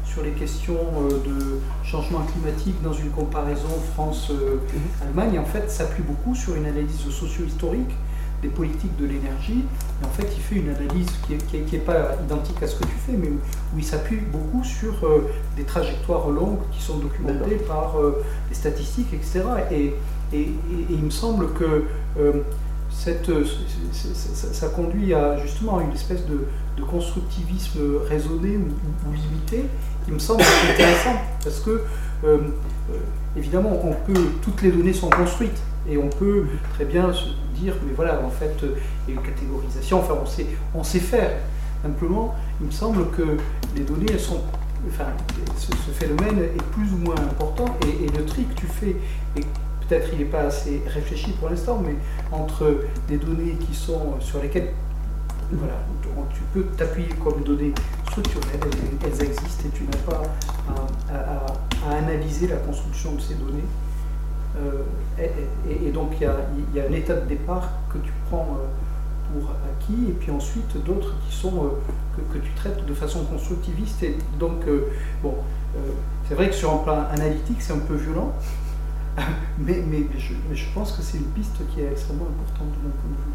sur les questions de changement climatique dans une comparaison France-Allemagne, mhm. en fait, s'appuie beaucoup sur une analyse socio-historique des politiques de l'énergie. Et en fait, il fait une analyse qui n'est pas identique à ce que tu fais, mais où il s'appuie beaucoup sur euh, des trajectoires longues qui sont documentées par euh, les statistiques, etc. Et, et, il me semble que euh, cette, ça, conduit à justement une espèce de, de constructivisme raisonné ou, limité qui me semble intéressant parce que évidemment on peut toutes les données sont construites et on peut très bien dire, mais voilà, en fait, il y a une catégorisation, enfin, on sait, on sait faire. Simplement, il me semble que les données, elles sont, enfin, ce, phénomène est plus ou moins important, et, le tri que tu fais, et peut-être il n'est pas assez réfléchi pour l'instant, mais entre des données qui sont sur lesquelles voilà, tu peux t'appuyer comme données structurelles, elles, existent et tu n'as pas à, analyser la construction de ces données. Euh, et, donc il y, a, un état de départ que tu prends euh, pour acquis, et puis ensuite d'autres qui sont euh, que, tu traites de façon constructiviste. Et donc, bon, c'est vrai que sur un plan analytique, c'est un peu violent, [LAUGHS] mais, mais, je, pense que c'est une piste qui est extrêmement importante de mon point de vue.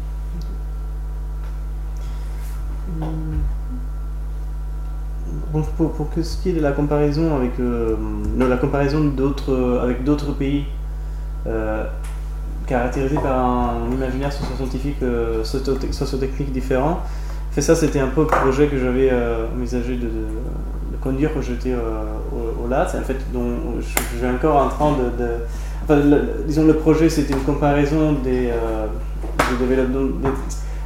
Bon, pour, pour, ce qui est de la comparaison avec la comparaison d'autres avec d'autres pays euh, caractérisé par un imaginaire socio-scientifique, euh, socio-technique différent. Fait ça, c'était un peu le projet que j'avais euh, envisagé de, conduire quand j'étais au, au, LAT. En fait, dont je, suis encore en train de. enfin, disons, le projet, c'était une comparaison des, des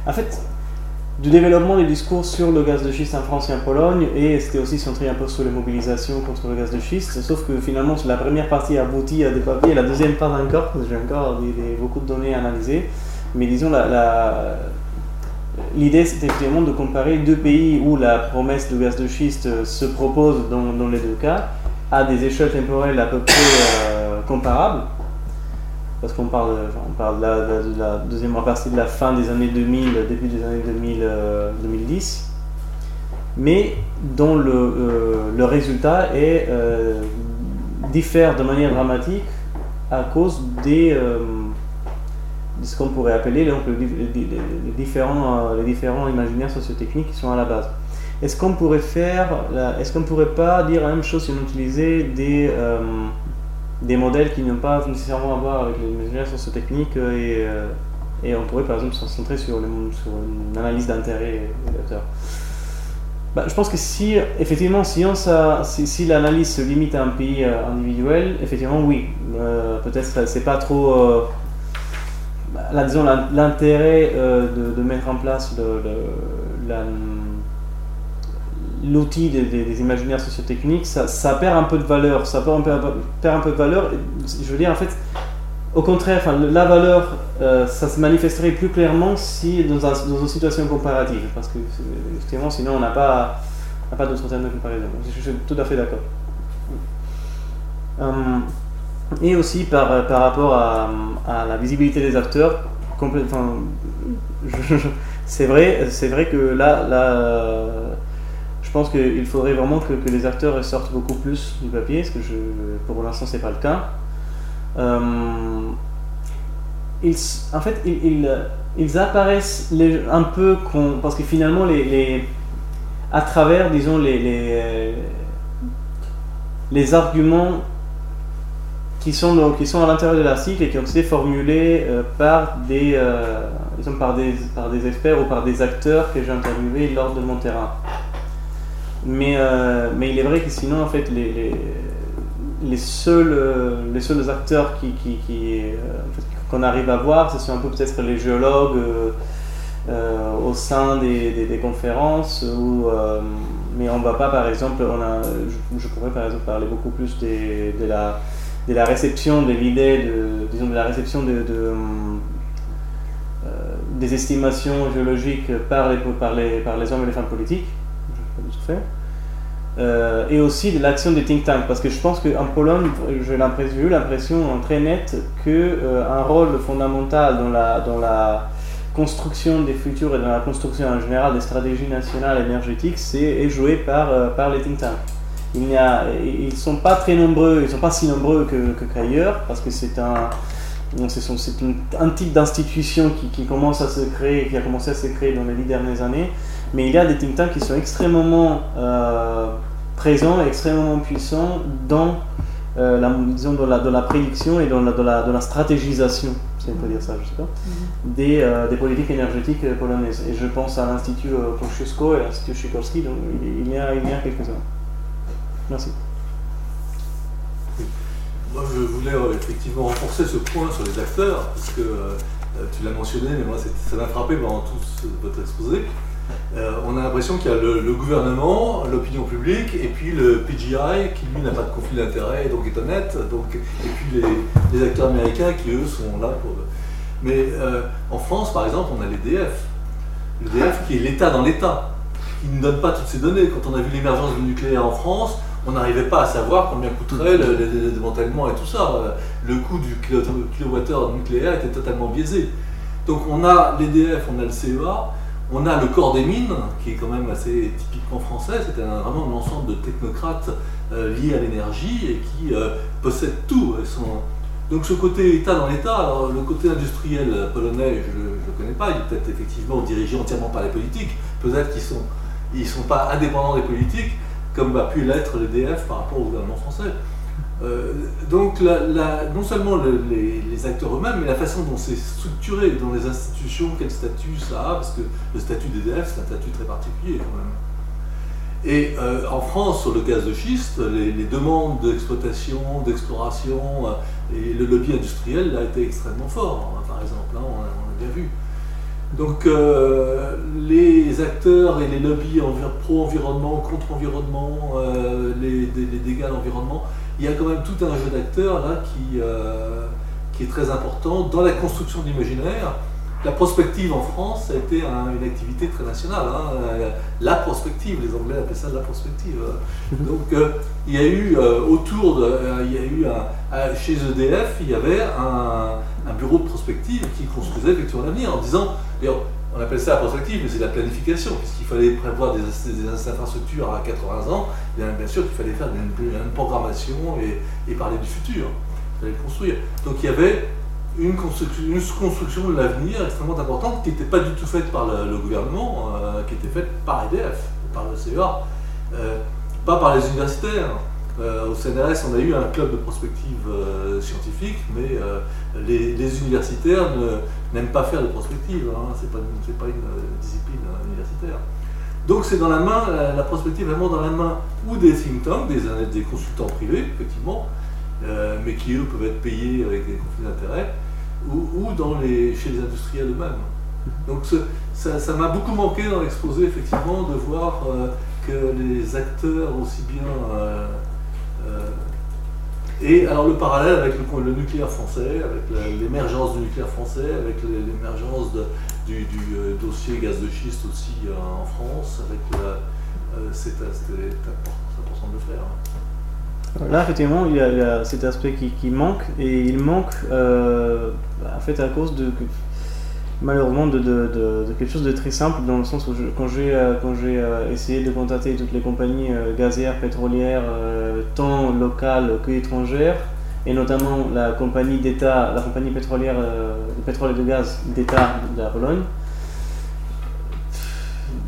en fait, du développement des discours sur le gaz de schiste en France et en Pologne, et c'était aussi centré un peu sur les mobilisations contre le gaz de schiste, sauf que finalement la première partie aboutit à des papiers, la deuxième pas encore, j'ai encore beaucoup de données à analyser, mais disons la, l'idée c'était effectivement de comparer deux pays où la promesse de gaz de schiste se propose dans, dans les deux cas, à des échelles temporelles à peu près euh, comparables, parce qu'on parle, on parle de la, deuxième partie de la fin des années 2000, début des années 2000, 2010, euh, mais dont le, euh, résultat est, euh, diffère de manière dramatique à cause des, de ce qu'on pourrait appeler donc, les, différents, les différents imaginaires sociotechniques qui sont à la base. Est-ce qu'on pourrait faire, est-ce qu'on pourrait pas dire la même chose si on utilisait des des modèles qui n'ont pas nécessairement à voir avec les mesures sociotechniques et, euh, et on pourrait par exemple se concentrer sur, sur une analyse d'intérêt bah, je pense que si effectivement si, on, ça, si, l'analyse se limite à un pays euh, individuel, effectivement oui, euh, peut-être c'est pas trop bah, disons l'intérêt de, de, mettre en place la l'outil des, imaginaires sociotechniques, ça, ça, perd un peu de valeur. Ça perd un peu, perd un peu de valeur. Je veux dire, en fait, au contraire, enfin, la valeur, ça se manifesterait plus clairement si dans, dans, une situation comparative, parce que justement, sinon on n'a pas, pas d'autre terme de comparaison. Je suis tout à fait d'accord. et aussi par, par rapport à, la visibilité des acteurs, [LAUGHS] c'est vrai, vrai que là, là je pense qu'il faudrait vraiment que, les acteurs sortent beaucoup plus du papier, parce que je, pour l'instant c'est pas le cas. Euh, en fait, ils, apparaissent un peu parce que finalement, à travers, disons, les, les, arguments qui sont, à l'intérieur de l'article et qui ont été formulés euh, par, des, euh, des, par des experts ou par des acteurs que j'ai interviewés lors de mon terrain. Mais, euh, mais il est vrai que sinon, en fait, les, les, seuls, euh, les seuls acteurs qui, qui, qui euh, qu'on arrive à voir, ce sont un peu peut-être les géologues au sein des, des, conférences, mais on ne va pas, par exemple, on a, je, pourrais par exemple parler beaucoup plus de, la, de la réception de l'idée, de, disons, de la réception de, de des estimations géologiques par les, par, les, par les hommes et les femmes politiques. Euh, et aussi de l'action des think tanks, parce que je pense qu'en Pologne, j'ai eu l'impression très nette qu'un euh, rôle fondamental dans la, construction des futurs et dans la construction en général des stratégies nationales énergétiques est joué par, euh, par les think tanks. Ils ne sont pas très nombreux, ils sont pas si nombreux que, qu'ailleurs, parce que c'est un, c'est, un type d'institution qui, qui, commence à se créer, qui a commencé à se créer dans les dix dernières années, mais il y a des think tanks qui sont extrêmement présent, extrêmement puissant dans, euh, la, disons, dans, la, dans la prédiction et dans la, dans la, dans la stratégisation, si on peut dire ça, je sais pas, mhm. des, euh, des, politiques énergétiques polonaises. Et je pense à l'Institut euh, Kosciuszko et à l'Institut Sikorski, donc il, y a, il y a quelques-uns. Merci. Moi, je voulais effectivement renforcer ce point sur les acteurs, parce que tu l'as mentionné, mais moi, ça m'a frappé pendant tout votre exposé. Euh, on a l'impression qu'il y a le, gouvernement, l'opinion publique, et puis le PGI, qui lui n'a pas de conflit d'intérêt et donc est honnête, donc, et puis les, acteurs américains qui eux sont là pour. Mais euh, en France, par exemple, on a l'EDF. L'EDF qui est l'État dans l'État, qui ne donne pas toutes ces données. Quand on a vu l'émergence du nucléaire en France, on n'arrivait pas à savoir combien coûterait le, démantèlement et tout ça. Le coût du kilowattheure nucléaire était totalement biaisé. Donc on a l'EDF, on a le CEA, on a le corps des mines, qui est quand même assez typiquement français, c'est vraiment un ensemble de technocrates euh, liés à l'énergie et qui euh, possèdent tout. Donc ce côté État dans l'État, le côté industriel polonais, je ne le connais pas, il est peut-être effectivement dirigé entièrement par les politiques, peut-être qu'ils ne sont pas indépendants des politiques, comme a pu l'être l'EDF par rapport au gouvernement français. Euh, donc non seulement les, acteurs eux-mêmes, mais la façon dont c'est structuré dans les institutions, quel statut ça a, parce que le statut d'EDF c'est un statut très particulier quand même. Et euh, en France, sur le gaz de schiste, les, demandes d'exploitation, d'exploration euh, et le lobby industriel a été extrêmement fort, hein, par exemple, hein, on, a, bien vu. Donc les acteurs et les lobbies pro-environnement, contre-environnement, les, les, dégâts à l'environnement, il y a quand même tout un jeu d'acteurs là qui, euh, qui est très important dans la construction de l'imaginaire. La prospective en France a été une activité très nationale. Hein. La prospective, les Anglais appellent ça la prospective. Mhm. Donc euh, il y a eu euh, autour de, il y a eu chez EDF, il y avait un, un, bureau de prospective qui construisait effectivement l'avenir en disant, on appelle ça la prospective, mais c'est la planification, puisqu'il fallait prévoir des, infrastructures à 80 ans, bien, sûr qu'il fallait faire une, programmation et, parler du futur, il fallait construire. Donc il y avait une construction, de l'avenir extrêmement importante qui n'était pas du tout faite par le, gouvernement, euh, qui était faite par EDF, par le CEA, euh, pas par les universitaires. Euh, au CNRS, on a eu un club de prospective scientifique, mais les, universitaires n'aiment pas faire de prospective, hein, c'est pas, pas, une euh, discipline euh, universitaire. Donc c'est dans la main, la, prospective vraiment dans la main ou des think tanks, des, des consultants privés, effectivement, euh, mais qui eux peuvent être payés avec des conflits d'intérêts, ou, dans les, chez les industriels eux-mêmes. Donc ça m'a beaucoup manqué dans l'exposé, effectivement, de voir que les acteurs aussi bien Et alors le parallèle avec le, nucléaire français, avec l'émergence du nucléaire français, avec l'émergence du, euh, dossier gaz de schiste aussi euh, en France, avec c'est important de faire. Hein. Là, effectivement, il y a, cet aspect qui, manque, et il manque en fait à cause de malheureusement de, de, de, quelque chose de très simple dans le sens où quand j'ai euh, euh, essayé de contacter toutes les compagnies euh, gazières, pétrolières, tant locales que étrangères, et notamment la compagnie d'État, la compagnie pétrolière pétrole et de gaz d'État de la Pologne,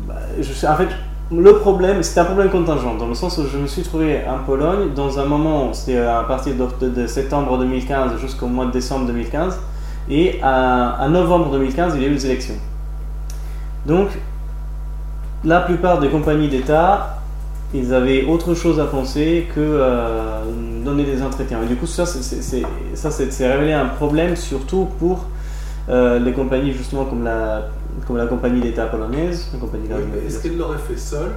bah, je, en fait, le problème, c'est un problème contingent, dans le sens où je me suis trouvé en Pologne dans un moment, c'était à partir de septembre 2015 jusqu'au mois de décembre 2015, et en novembre 2015, il y a eu les élections. Donc, la plupart des compagnies d'État, ils avaient autre chose à penser que euh, donner des entretiens. Et du coup, ça, c'est révélé un problème surtout pour euh, les compagnies justement comme la, comme la compagnie d'État polonaise. Est-ce qu'elle l'aurait fait seule?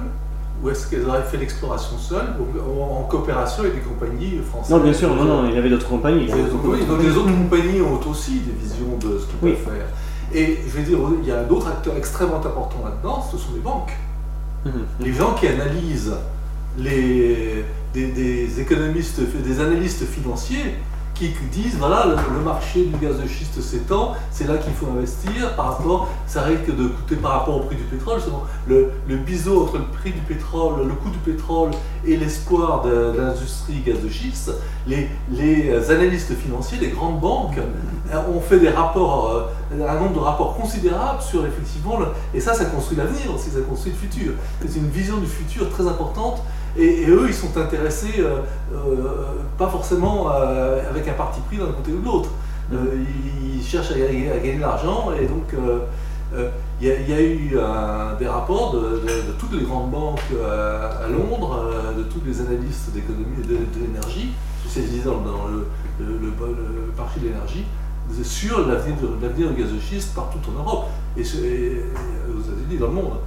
Ou est-ce qu'elles auraient fait l'exploration seule en coopération avec des compagnies françaises Non, bien sûr, non, non, il y avait d'autres compagnies. donc les autres compagnies ont aussi des visions de ce qu'ils peuvent faire. Et je vais dire, il y a d'autres acteurs extrêmement importants là-dedans, ce sont les banques. Mhm. Les gens qui analysent les, des, des économistes, des analystes financiers, qui disent voilà le, marché du gaz de schiste s'étend, c'est là qu'il faut investir par rapport, ça risque de coûter par rapport au prix du pétrole, le, le biseau entre le prix du pétrole, le coût du pétrole et l'espoir de, l'industrie gaz de schiste, les, les, analystes financiers, les grandes banques ont fait des rapports, euh, un nombre de rapports considérables sur effectivement, et ça ça construit l'avenir aussi, ça construit le futur. C'est une vision du futur très importante et, eux, ils sont intéressés, euh, euh, pas forcément euh, avec un parti pris d'un côté ou de l'autre. Mm. ils cherchent à, gagner de l'argent et donc il y, a eu des rapports de, toutes les grandes banques à Londres, de tous les analystes d'économie et de, l'énergie, spécialisés dans, dans le, le, marché de l'énergie, sur l'avenir du gaz de schiste partout en Europe et, et aux États-Unis, dans le monde.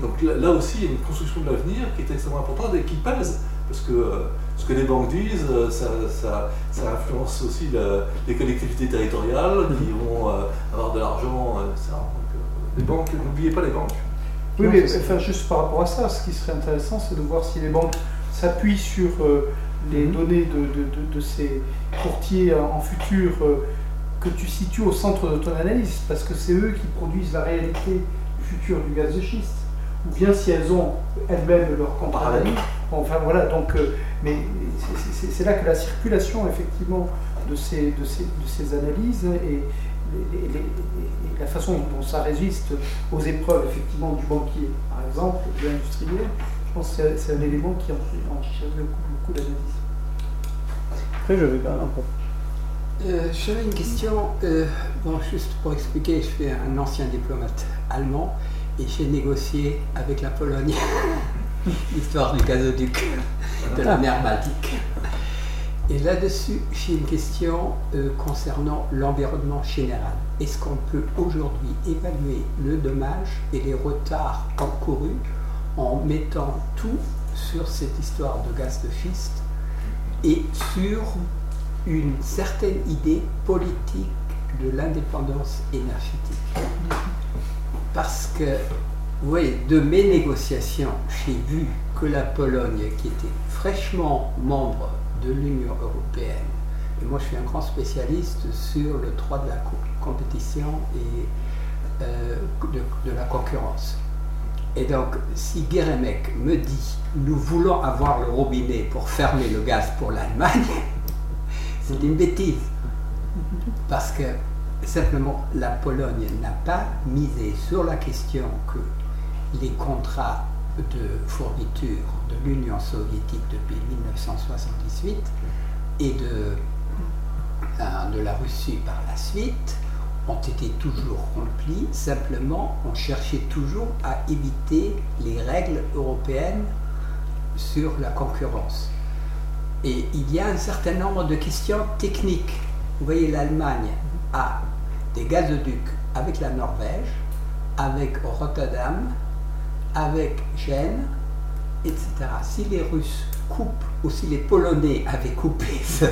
Donc là, aussi, il y a une construction de l'avenir qui est extrêmement importante et qui pèse, parce que euh, ce que les banques disent, euh, ça, influence aussi les collectivités territoriales qui mhm. vont euh, avoir de l'argent, les banques, n'oubliez pas les banques. Oui, mais enfin, juste par rapport à ça, ce qui serait intéressant, c'est de voir si les banques s'appuient sur les mhm. données de, ces courtiers en futur que tu situes au centre de ton analyse, parce que c'est eux qui produisent la réalité du futur du gaz de schiste ou bien si elles ont elles-mêmes leur contrat Enfin voilà, donc, euh, mais c'est là que la circulation effectivement de ces, de ces, de ces analyses et, la façon dont ça résiste aux épreuves effectivement du banquier, par exemple, de l'industriel, je pense que c'est un élément qui enrichit beaucoup, beaucoup d'analyse. Après, je vais pas un peu. Euh, J'avais une question, euh, bon, juste pour expliquer, je suis un ancien diplomate allemand et j'ai négocié avec la Pologne [LAUGHS] l'histoire du gazoduc de la mer Baltique. Et là-dessus, j'ai une question euh, concernant l'environnement général. Est-ce qu'on peut aujourd'hui évaluer le dommage et les retards encourus en mettant tout sur cette histoire de gaz de schiste et sur une certaine idée politique de l'indépendance énergétique? Parce que, vous voyez, de mes négociations, j'ai vu que la Pologne, qui était fraîchement membre de l'Union européenne, et moi je suis un grand spécialiste sur le droit de la compétition et euh, de, la concurrence. Et donc, si Guérémec me dit nous voulons avoir le robinet pour fermer le gaz pour l'Allemagne, [LAUGHS] c'est une bêtise. Parce que Simplement, la Pologne n'a pas misé sur la question que les contrats de fourniture de l'Union soviétique depuis 1978 et de, euh, de la Russie par la suite ont été toujours remplis. Simplement, on cherchait toujours à éviter les règles européennes sur la concurrence. Et il y a un certain nombre de questions techniques. Vous voyez, l'Allemagne a des gazoducs avec la Norvège, avec Rotterdam, avec Gênes, etc. Si les Russes coupe, ou si les Polonais avaient coupé [LAUGHS]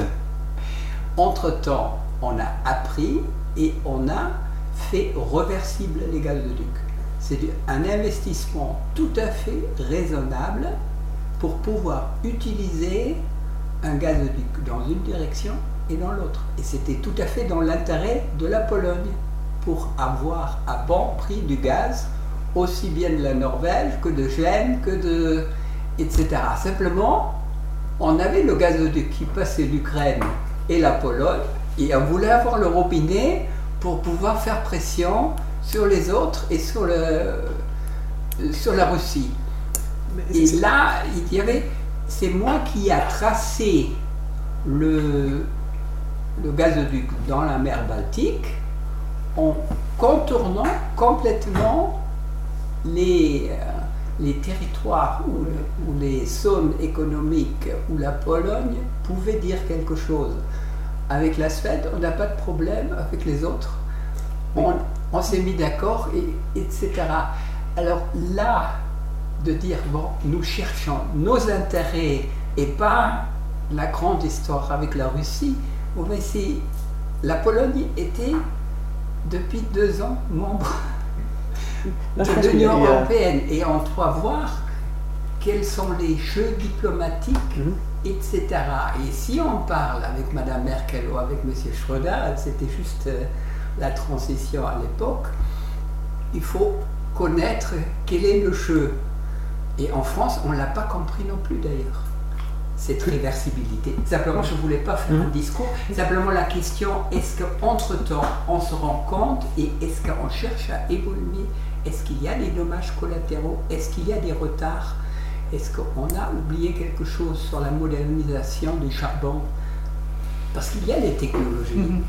entre-temps, on a appris et on a fait reversible les gazoducs. C'est un investissement tout à fait raisonnable pour pouvoir utiliser un gazoduc dans une direction et dans l'autre. Et c'était tout à fait dans l'intérêt de la Pologne pour avoir à bon prix du gaz, aussi bien de la Norvège que de Gênes, que de. etc. Simplement, on avait le gazoduc qui passait l'Ukraine et la Pologne, et on voulait avoir le robinet pour pouvoir faire pression sur les autres et sur, le, sur la Russie. Et là, il y avait, c'est moi qui a tracé le, le gazoduc dans la mer Baltique en contournant complètement les, euh, les territoires ou, les zones économiques où la Pologne pouvait dire quelque chose. Avec la Suède, on n'a pas de problème avec les autres. On, on s'est mis d'accord, et, etc. Alors là, de dire, bon, nous cherchons nos intérêts et pas la grande histoire avec la Russie, va essayer. La Pologne était depuis deux ans membre [LAUGHS] de l'Union européenne et on doit voir quels sont les jeux diplomatiques, mmh. etc. Et si on parle avec Mme Merkel ou avec M. Schröder, c'était juste euh, la transition à l'époque, il faut connaître quel est le jeu. Et en France, on ne l'a pas compris non plus d'ailleurs, cette réversibilité. Simplement, je ne voulais pas faire un mmh. discours. Simplement, la question, est-ce qu'entre-temps, on se rend compte et est-ce qu'on cherche à évoluer? Est-ce qu'il y a des dommages collatéraux? Est-ce qu'il y a des retards? Est-ce qu'on a oublié quelque chose sur la modernisation du charbon Parce qu'il y a les technologies. Mmh.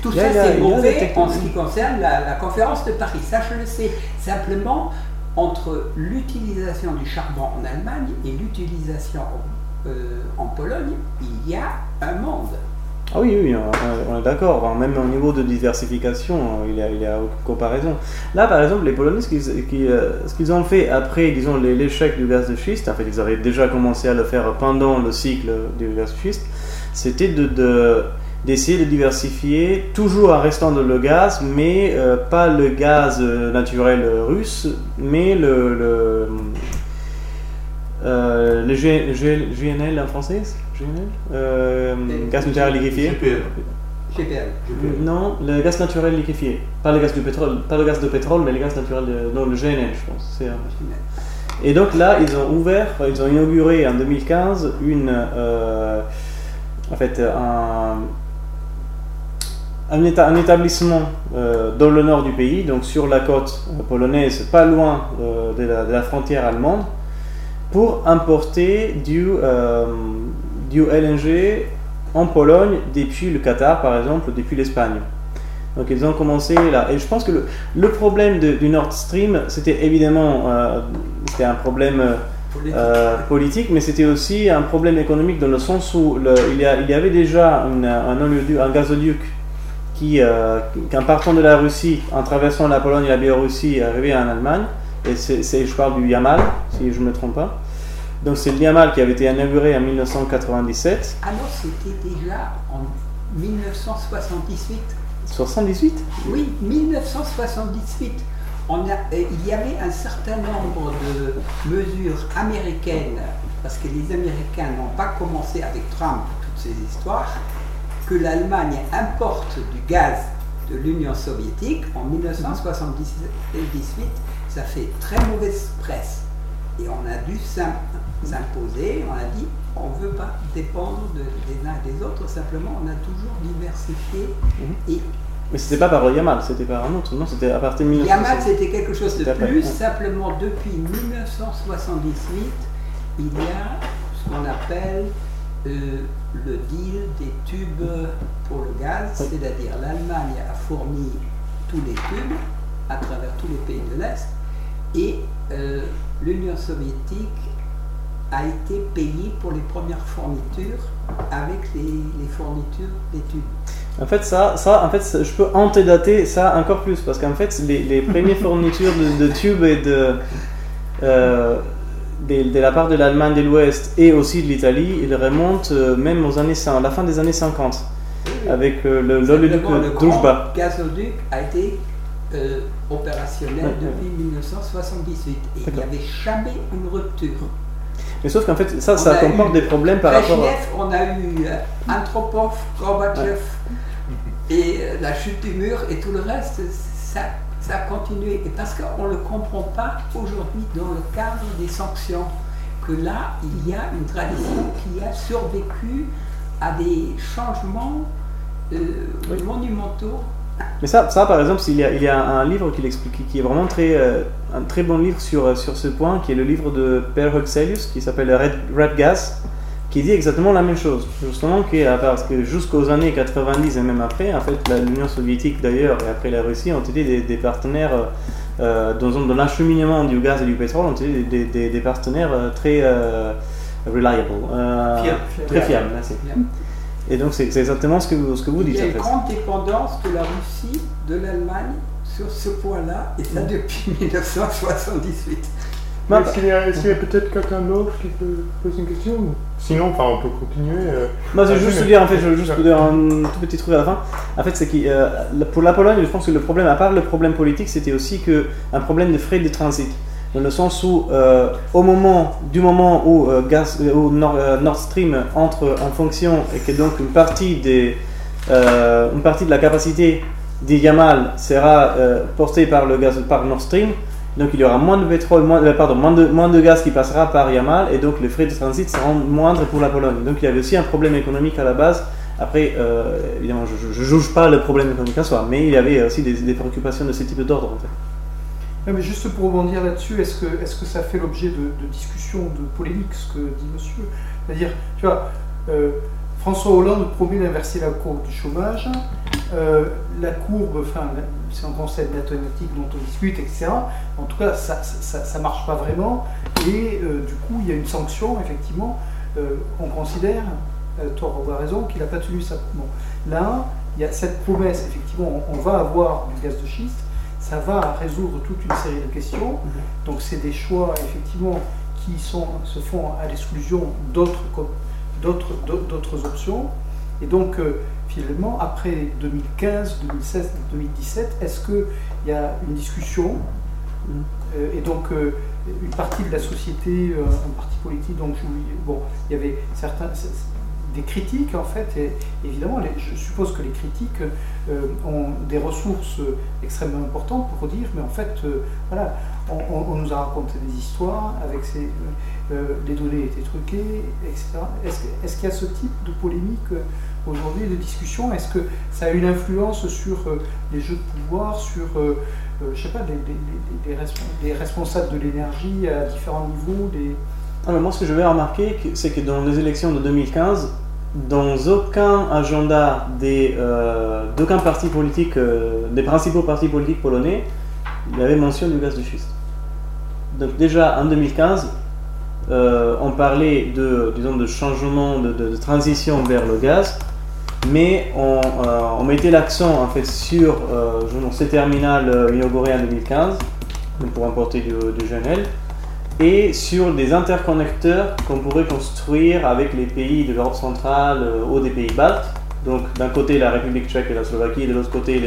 Tout ça, c'est mauvais en ce qui concerne la, conférence de Paris. Ça, je le sais. Simplement, entre l'utilisation du charbon en Allemagne et l'utilisation euh, en Pologne, il y a un monde. Ah oui, oui, on, est d'accord. Même au niveau de diversification, a, il y a aucune comparaison. Là, par exemple, les Polonais, ce qu'ils, euh, ont fait après, disons, l'échec du gaz de schiste, en fait, ils avaient déjà commencé à le faire pendant le cycle du gaz de schiste, c'était de d'essayer de diversifier, toujours en restant dans le gaz, mais euh, pas le gaz euh, naturel russe, mais le, euh, le GNL en français GNL Gaz naturel liquéfié? GPL. Non, le gaz naturel liquéfié. Pas le gaz du pétrole, pas le gaz de pétrole, mais le gaz naturel, de, non, le GNL, je pense. Et donc là, ils ont ouvert, ils ont inauguré en 2015 une, en fait, un un, établissement euh, dans le nord du pays, donc sur la côte polonaise, pas loin euh, de, la, frontière allemande, pour importer du, euh, du LNG en Pologne depuis le Qatar, par exemple, depuis l'Espagne. Donc ils ont commencé là. Et je pense que le, problème du Nord Stream, c'était évidemment c'était un problème politique. mais c'était aussi un problème économique dans le sens où il, y il, y avait déjà un, un gazoduc qui, euh, qu'en partant de la Russie, en traversant la Pologne et la Biélorussie, est arrivé en Allemagne. Et c'est, je parle du Yamal, si je ne me trompe pas. Donc c'est le Yamal qui avait été inauguré en 1997. Ah non, c'était déjà en 1978. 78 Oui, 1978. On a, il y avait un certain nombre de mesures américaines, parce que les Américains n'ont pas commencé avec Trump toutes ces histoires, que l'Allemagne importe du gaz de l'Union soviétique en 1978, ça fait très mauvaise presse. Et on a dû s'imposer, on a dit on ne veut pas dépendre des uns et des autres, simplement on a toujours diversifié. Mhm. Et mais c'était pas par Yamal, c'était par un autre, non C'était à partir de 1978. Yamal, c'était quelque chose de plus. Simplement, depuis 1978, il y a ce qu'on appelle euh, le deal des tubes pour le gaz, c'est-à-dire l'Allemagne a fourni tous les tubes à travers tous les pays de l'Est et euh, l'Union soviétique a été payée pour les premières fournitures avec les, fournitures des tubes. En fait, ça, ça, en fait, je peux antédater ça encore plus parce qu'en fait, les, les premières [LAUGHS] fournitures de, tubes et de, euh, de, la part de l'Allemagne de l'Ouest et aussi de l'Italie, il remonte euh, même aux années, à la fin des années 50, avec euh, le l'oléoduc Druzhba. Le gazoduc a été euh, opérationnel depuis 1978 et il n'y avait jamais une rupture. Mais sauf qu'en fait, ça, ça comporte des problèmes par rapport à... on a eu Antropov, Gorbatchev et la chute du mur et tout le reste, ça ça a continué. Et parce qu'on ne le comprend pas aujourd'hui dans le cadre des sanctions, que là, il y a une tradition qui a survécu à des changements euh, monumentaux. Mais ça, ça, par exemple, il y a, il y a un livre qui l'explique, qui est vraiment très, euh, un très bon livre sur, sur ce point, qui est le livre de Per Huxelius, qui s'appelle Red, Red Gas, qui dit exactement la même chose. Justement, que, parce que jusqu'aux années 90 et même après, en fait, l'Union soviétique d'ailleurs et après la Russie ont été des, partenaires euh, dans, dans l'acheminement du gaz et du pétrole, ont été des, des, partenaires euh, très euh, reliable, très fiables. Et donc c'est exactement ce que vous, ce que vous dites. Il y a une grande dépendance de la Russie, de l'Allemagne sur ce point-là, et ça depuis 1978. Est-ce qu'il y a, peut-être quelqu'un d'autre qui peut poser une question Sinon, enfin, on peut continuer. Euh, Moi, je veux juste dire, en fait, je veux juste dire un tout petit truc à la fin. En fait, c'est que euh, pour la Pologne, je pense que le problème, à part le problème politique, c'était aussi que un problème de frais de transit. Dans le sens où, euh, au moment, du moment où, gaz, où Nord, Stream entre en fonction et que donc une partie, des, une partie de la capacité des Yamal sera portée par, le gaz, par Nord Stream, donc il y aura moins de pétrole, euh, pardon, moins de, moins de gaz qui passera par Yamal et donc les frais de transit seront moindres pour la Pologne. Donc il y avait aussi un problème économique à la base. Après, euh, évidemment, je ne juge pas le problème économique en soi, mais il y avait aussi des, préoccupations de ce type d'ordre en fait. Juste pour rebondir là-dessus, est-ce que, est que ça fait l'objet de, discussions, de polémiques, ce que dit monsieur? C'est-à-dire, tu vois, euh, François Hollande promet d'inverser la courbe du chômage. Euh, la courbe, enfin, c'est un concept mathématique dont on discute, etc. En tout cas, ça ne marche pas vraiment. Et euh, du coup, il y a une sanction, effectivement. On considère, tort ou raison, qu'il n'a pas tenu ça. Bon. Là, il y a cette promesse, effectivement, on, va avoir du gaz de schiste. Ça va résoudre toute une série de questions. Mm-hmm. Donc, c'est des choix, effectivement, qui sont, se font à l'exclusion d'autres options. Et donc, euh, finalement, après 2015, 2016, 2017, est-ce qu'il y a une discussion? Euh, Et donc, euh, une partie de la société, un parti politique, donc bon, il y avait certains, des critiques en fait, et évidemment, je suppose que les critiques ont des ressources extrêmement importantes pour dire, mais en fait, voilà, on, nous a raconté des histoires avec ces, euh, les données étaient truquées, etc. Est-ce qu'il y a ce type de polémique euh, aujourd'hui, de discussion? Est-ce que ça a une influence sur euh, les jeux de pouvoir, sur, je sais pas, les, responsables de l'énergie à différents niveaux ah, Moi, ce que je vais remarquer, c'est que dans les élections de 2015, dans aucun agenda des, d'aucun parti politique, des principaux partis politiques polonais, il y avait mention du gaz de schiste. Donc déjà en 2015, euh, on parlait de, disons, de changement, de, transition vers le gaz, mais on, euh, mettait l'accent en fait sur euh, ces terminales euh, en 2015 pour importer du, du GNL et sur des interconnecteurs qu'on pourrait construire avec les pays de l'Europe centrale ou des pays baltes. Donc d'un côté la République tchèque et la Slovaquie, de l'autre côté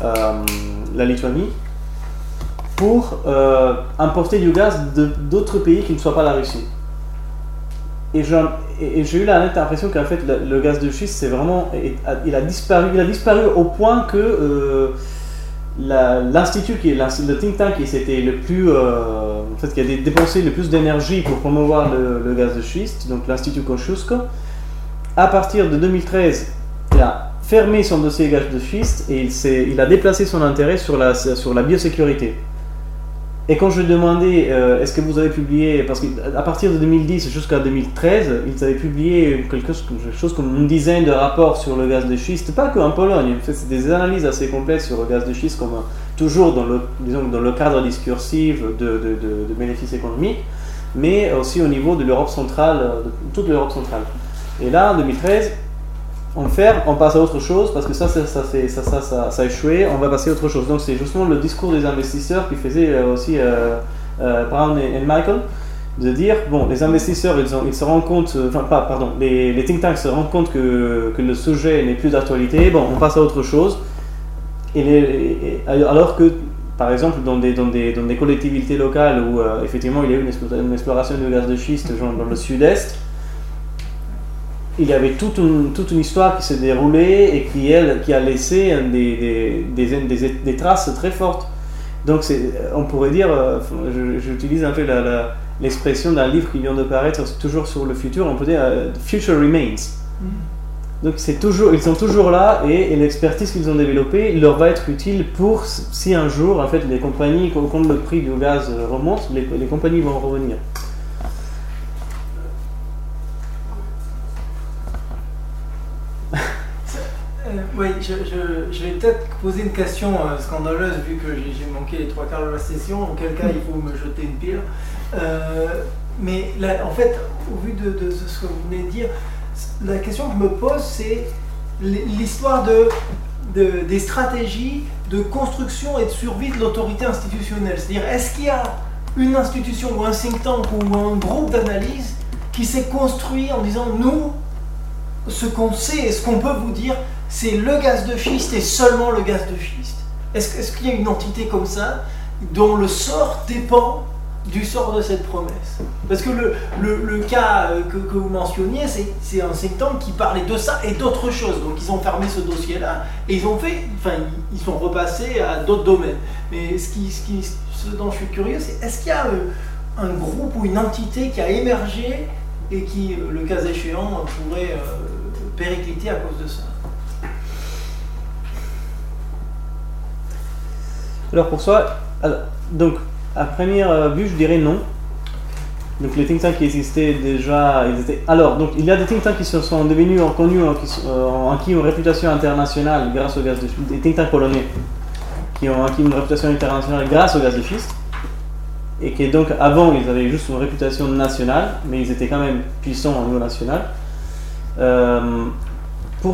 la Lituanie pour euh, importer du gaz d'autres pays qui ne soient pas la Russie. Et j'ai eu la nette impression qu'en fait le, gaz de schiste, c'est vraiment, il a disparu, il a disparu au point que euh, l'institut qui le think tank qui c'était le plus, euh, en fait, qui a dépensé le plus d'énergie pour promouvoir le, gaz de schiste, donc l'institut Kosciuszko, à partir de 2013, il a fermé son dossier gaz de schiste et il, a déplacé son intérêt sur la, biosécurité. Et quand je demandais euh, est-ce que vous avez publié, parce qu'à partir de 2010 jusqu'à 2013, ils avaient publié quelque chose comme une dizaine de rapports sur le gaz de schiste, pas qu'en Pologne, en fait, c'est des analyses assez complètes sur le gaz de schiste, comme toujours dans le, le cadre discursif de, bénéfices économiques, mais aussi au niveau de l'Europe centrale, de toute l'Europe centrale. Et là, en 2013, on ferme, on passe à autre chose parce que ça, ça, ça, ça, ça, ça, a échoué, on va passer à autre chose. Donc c'est justement le discours des investisseurs qui faisait euh, aussi euh, euh, Brown et, Michael, de dire bon, les investisseurs ils, se rendent compte, enfin pas, pardon, les, think tanks se rendent compte que le sujet n'est plus d'actualité, bon, on passe à autre chose. Et, alors que, par exemple, dans des, dans des, dans des collectivités locales où euh, effectivement il y a eu une, exploration du gaz de schiste genre dans le sud-est, il y avait toute une, toute une histoire qui s'est déroulée et qui, elle, qui a laissé des, des, des, traces très fortes. Donc on pourrait dire, euh, j'utilise un peu l'expression d'un livre qui vient de paraître toujours sur le futur, on peut dire euh, Future Remains. Mm. Donc c'est toujours, ils sont toujours là et, l'expertise qu'ils ont développée leur va être utile pour si un jour en fait les compagnies, quand le prix du gaz remonte, les, compagnies vont revenir. Oui, je, vais peut-être poser une question euh, scandaleuse vu que j'ai manqué les trois quarts de la session, auquel cas il faut me jeter une pile. Euh, mais en fait, au vu de, ce que vous venez de dire, la question que je me pose, c'est l'histoire de, des stratégies de construction et de survie de l'autorité institutionnelle. C'est-à-dire, est-ce qu'il y a une institution ou un think tank ou un groupe d'analyse qui s'est construit en disant, nous, ce qu'on sait et ce qu'on peut vous dire, c'est le gaz de schiste et seulement le gaz de schiste? Est-ce qu'il y a une entité comme ça dont le sort dépend du sort de cette promesse Parce que le, le, cas euh, que, que, vous mentionniez, c'est un tank qui parlait de ça et d'autres choses. Donc ils ont fermé ce dossier-là et ils ont fait, enfin ils sont repassés à d'autres domaines. Mais ce, qui, ce, qui, ce dont je suis curieux, c'est est-ce qu'il y a euh, un groupe ou une entité qui a émergé et qui, euh, le cas échéant, pourrait péricliter à cause de ça? Alors pour ça, donc à première euh, vue, je dirais non. Donc les think qui existaient déjà, ils étaient. Alors donc il y a des think tanks qui se sont devenus connus, en, qui, ont acquis une réputation internationale grâce au gaz de schiste. Des think tanks polonais qui ont acquis une réputation internationale grâce au gaz de schiste et qui donc avant ils avaient juste une réputation nationale, mais ils étaient quand même puissants au niveau national. Euh,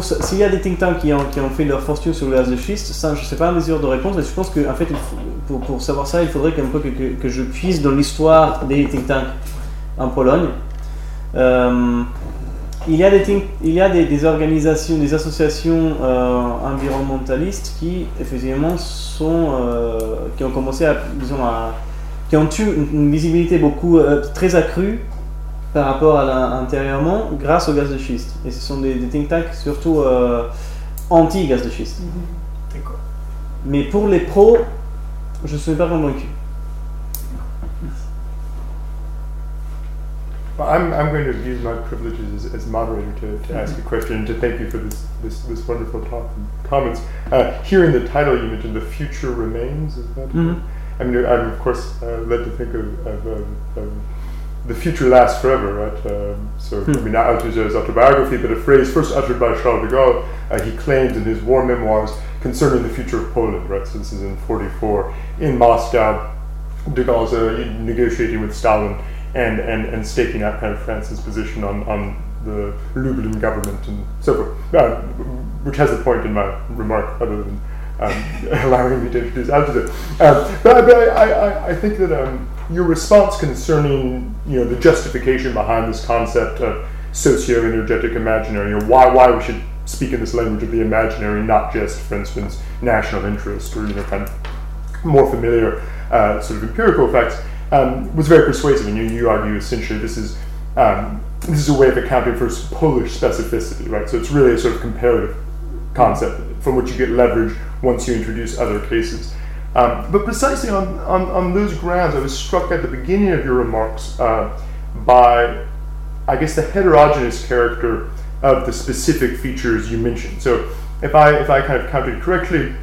s'il y a des think tanks qui ont, fait leur fortune sur le gaz de schiste, ça, je ne sais pas en mesure de répondre. Et je pense qu'en en fait, pour, pour, savoir ça, il faudrait que, que, que je puisse dans l'histoire des think tanks en Pologne. Euh, il y a, des, organisations, des associations euh, environnementalistes qui, effectivement, sont, euh, qui ont commencé à, disons, à, qui ont eu une visibilité beaucoup très accrue par rapport à l'intérieurement grâce au gaz de schiste. Et ce sont des, think tanks surtout euh, anti-gaz de schiste. D'accord. Mais pour les pros, je ne suis pas convaincu. Well, I'm, I'm going to use my privileges as, as moderator to, to ask a question and to thank you for this, this, this wonderful talk and comments. Uh, hearing the title you mentioned, The Future Remains, is that? Mm-hmm. I mean, I'm of course uh, led to think of, of, of, of the future lasts forever, right? Um, so, hmm. I mean, not Althusser's autobiography, but a phrase first uttered by Charles de Gaulle, uh, he claimed in his war memoirs concerning the future of Poland, right? So, this is in 44 in Moscow. De Gaulle's uh, negotiating with Stalin and, and, and staking out kind of France's position on, on the Lublin government and so forth, uh, which has a point in my remark other than um, [LAUGHS] allowing me to introduce Althusser. Um, but, but I, I, I think that. Um, your response concerning you know the justification behind this concept of socio-energetic imaginary, or why why we should speak in this language of the imaginary, not just, for instance, national interest or you know kind of more familiar uh, sort of empirical effects, um, was very persuasive. And you, you argue essentially this is um, this is a way of accounting for Polish specificity, right? So it's really a sort of comparative concept from which you get leverage once you introduce other cases. Um, but precisely on, on, on, those grounds, I was struck at the beginning of your remarks uh, by, I guess, the heterogeneous character of the specific features you mentioned. So, if I if I kind of counted correctly,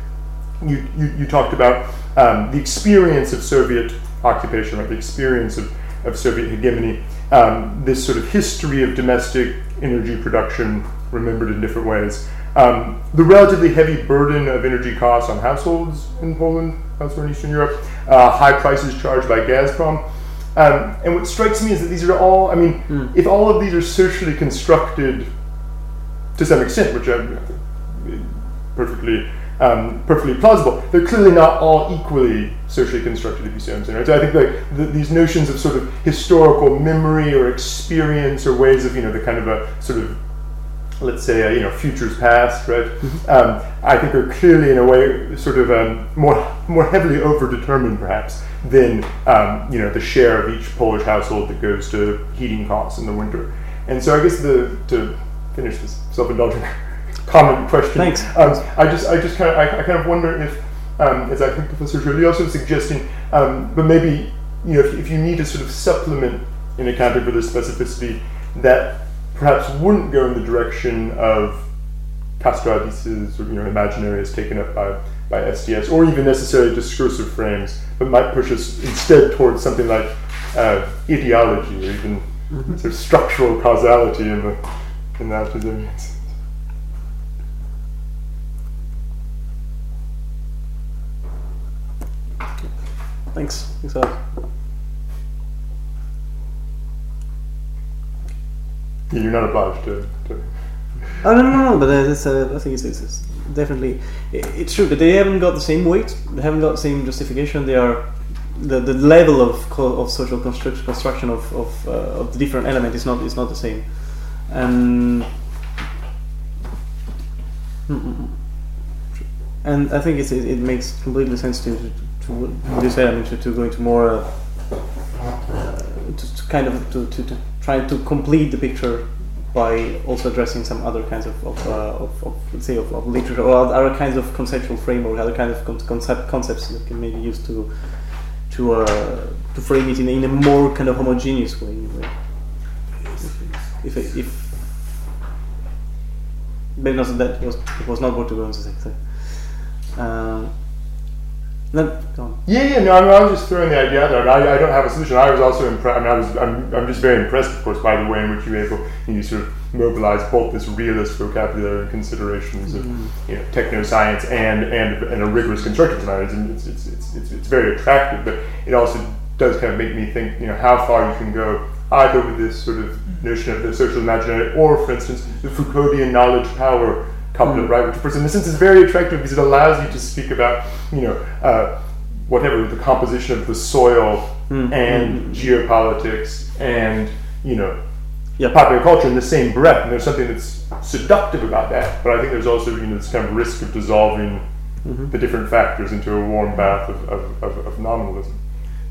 you you, you talked about um, the experience of Soviet occupation, right? The experience of, of Soviet hegemony, um, this sort of history of domestic energy production, remembered in different ways. Um, the relatively heavy burden of energy costs on households in Poland, elsewhere in Eastern Europe, uh, high prices charged by Gazprom. Um, and what strikes me is that these are all, I mean, mm. if all of these are socially constructed to some extent, which I'm perfectly um, perfectly plausible. They're clearly not all equally socially constructed, if you see what I'm saying. Right? So I think like the, these notions of sort of historical memory or experience or ways of you know the kind of a sort of let's say uh, you know futures past, right? Mm-hmm. Um, I think are clearly in a way sort of um, more more heavily overdetermined perhaps than um, you know the share of each Polish household that goes to heating costs in the winter. And so I guess the to finish this self-indulgent [LAUGHS] comment question. Thanks. Um, I just I just kind of I, I kind of wonder if um, as I think Professor Jolie also suggesting, um, but maybe you know if, if you need to sort of supplement in accounting for this specificity that perhaps wouldn't go in the direction of Castoradises or you know imaginaries taken up by by SDS or even necessarily discursive frames, but might push us instead towards something like uh, ideology or even sort of structural causality in the in that domains. Thanks. Thanks a lot. Yeah, You're not obliged to. to Oh no no no! but it's, uh, I think it's, it's, it's definitely i it's true that they haven't got the same weight. They haven't got the same justification. They are the, the level of co- of social construct, construction of of, uh, of the different element is not is not the same, and and I think it, it makes completely sense to to, to. I mean to, to go into more uh, uh, to, to kind of to, to, to try to complete the picture by also addressing some other kinds of, of, uh, of, of let's say of, of literature or other kinds of conceptual framework, other kinds of con- concept concepts that can maybe use to to uh, to frame it in a, in a more kind of homogeneous way. If if, if but no, that was it was not what were going to say. So. Uh, no, go on. Yeah, yeah, no, I, mean, I was just throwing the idea out there. I, I don't have a solution. I was also impressed. I mean, I was, I'm, I'm just very impressed, of course, by the way in which you were able, you sort of mobilize both this realist vocabulary and considerations of, mm. you know, techno science and, and, and a rigorous constructive science. And it's, it's, it's, it's, it's very attractive, but it also does kind of make me think, you know, how far you can go either with this sort of mm. notion of the social imaginary or, for instance, the Foucauldian knowledge power couplet, right? Which, of course, in a sense, is very attractive because it allows you to speak about, you know, uh, whatever the composition of the soil Mm, and geopolitics and you know Yeah. popular culture in the same breath. And there's something that's seductive about that. But I think there's also you know this kind of risk of dissolving Mhm. the different factors into a warm bath of, of, of, of nominalism.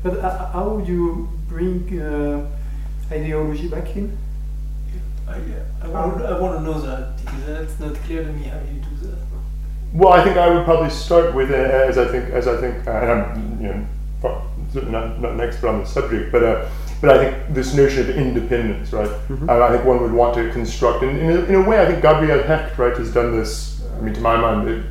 But uh, how would you bring uh, ideology back in? I, I, want, I want to know that because that's not clear to me how you do that. Well, I think I would probably start with, uh, as I think, as I think, uh, and I'm you know certainly not, not an expert on the subject, but uh, but I think this notion of independence, right? Uh, I think one would want to construct, and in a, in a way, I think Gabriel Hecht, right, has done this. I mean, to my mind, it,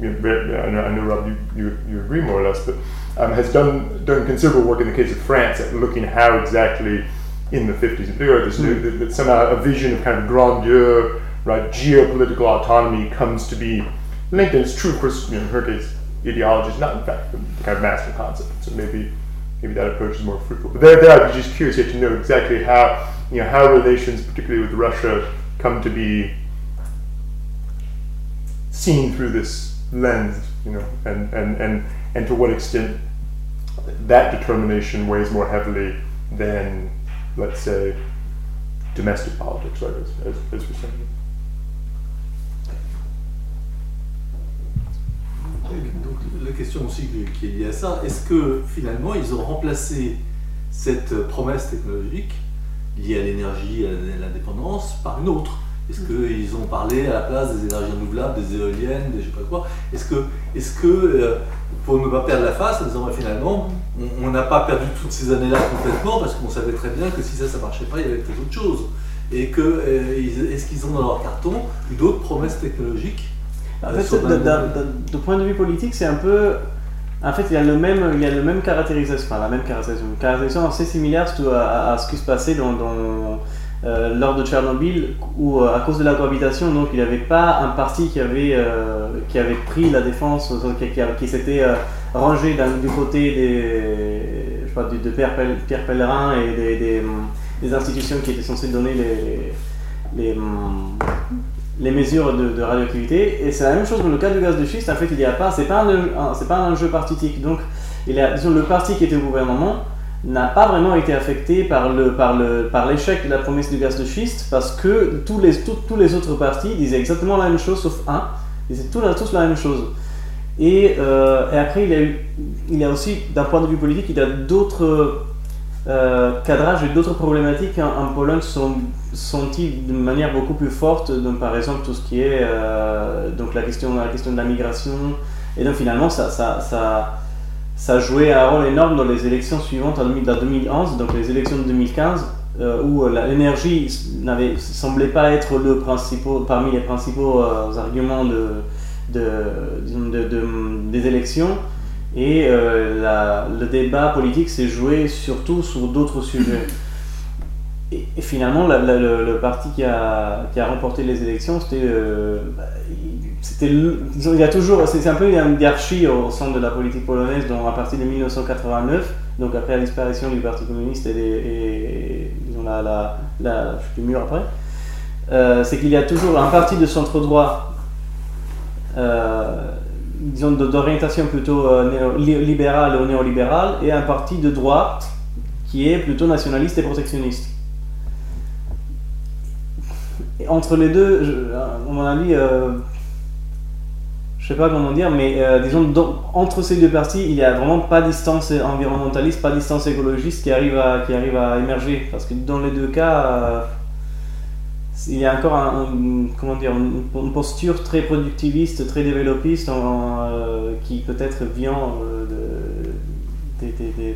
you know, I know, I know Rob, you, you, you agree more or less, but um, has done done considerable work in the case of France at looking how exactly in the 50s in particular, this new, that, that somehow a vision of kind of grandeur, right, geopolitical autonomy comes to be linked, and it's true, of course, you know, in her case, ideology is not in fact the kind of master concept, so maybe maybe that approach is more fruitful. But there, there I'd be just curious yet to know exactly how, you know, how relations, particularly with Russia, come to be seen through this lens, you know, and, and, and, and to what extent that determination weighs more heavily than, Donc la question aussi qui qui est liée à ça, est-ce que finalement ils ont remplacé cette promesse technologique liée à l'énergie, à l'indépendance, par une autre? Est-ce qu'ils ont parlé à la place des énergies renouvelables, des éoliennes, des je sais pas quoi? Est-ce que, est que euh, pour ne pas perdre la face, en disant bah, finalement, on- n'a pas perdu toutes ces années-là complètement parce qu'on savait très bien que si ça, ça marchait pas, il y avait peut-être autre chose. Et que, euh, est-ce qu'ils ont dans leur carton une autre promesse technologique En euh, fait, de, le- de- de- de point de vue politique, c'est un peu. En fait, il y a le même, il y a le même caractérisation, enfin la même caractérisation, une caractérisation assez similaire surtout à, à- à ce qui se passait dans, dans, euh, lors de Tchernobyl, où euh, à cause de la cohabitation, donc il n'y avait pas un parti qui avait, euh, qui avait pris la défense, qui, s'était rangé du côté de, Pierre, Pierre Pellerin et des, institutions qui étaient censées donner les, les, les mesures de, radioactivité. Et c'est la même chose dans le cas du gaz de schiste. En fait, il y a pas, c'est pas un, c'est pas un enjeu partitique. Donc, il y a, disons, le parti qui était au gouvernement n'a pas vraiment été affecté par le par le par l'échec de la promesse du gaz de schiste parce que tous les tous, tous les autres partis disaient exactement la même chose sauf un. Ils disaient tous, tous la même chose. Et, euh, et après, il a eu, il a aussi, d'un point de vue politique, il a d'autres euh, cadrages et d'autres problématiques en, Pologne sont senties de manière beaucoup plus forte. Donc, par exemple, tout ce qui est euh, donc la question, la question de la migration. Et donc, finalement, ça, ça, ça jouait un rôle énorme dans les élections suivantes en 2000 en 2011, donc les élections de 2015, euh, où la- l'énergie n'avait semblait pas être le principal, parmi les principaux euh, arguments des élections. Et euh, le débat politique s'est joué surtout sur d'autres sujets. Et, finalement, le, parti qui a, qui a remporté les élections, c'était. euh, bah, il- y a toujours. C'est un peu une hiérarchie au sein de la politique polonaise, à partir de 1989, donc après la disparition du Parti communiste et, des- et, la, la, la du mur après, euh, c'est qu'il y a toujours un parti de centre-droit euh, disons, d'orientation plutôt libérale ou néolibérale, et un parti de droite qui est plutôt nationaliste et protectionniste. Et entre les deux, je- à mon avis, euh, je sais pas comment dire, mais euh, disons, entre ces deux partis, il n'y a vraiment pas distance environnementaliste, pas distance écologiste qui arrive à, qui arrive à émerger. Parce que dans les deux cas, euh, il y a encore comment dire, une, posture très productiviste, très développiste, euh, qui peut-être vient euh, de,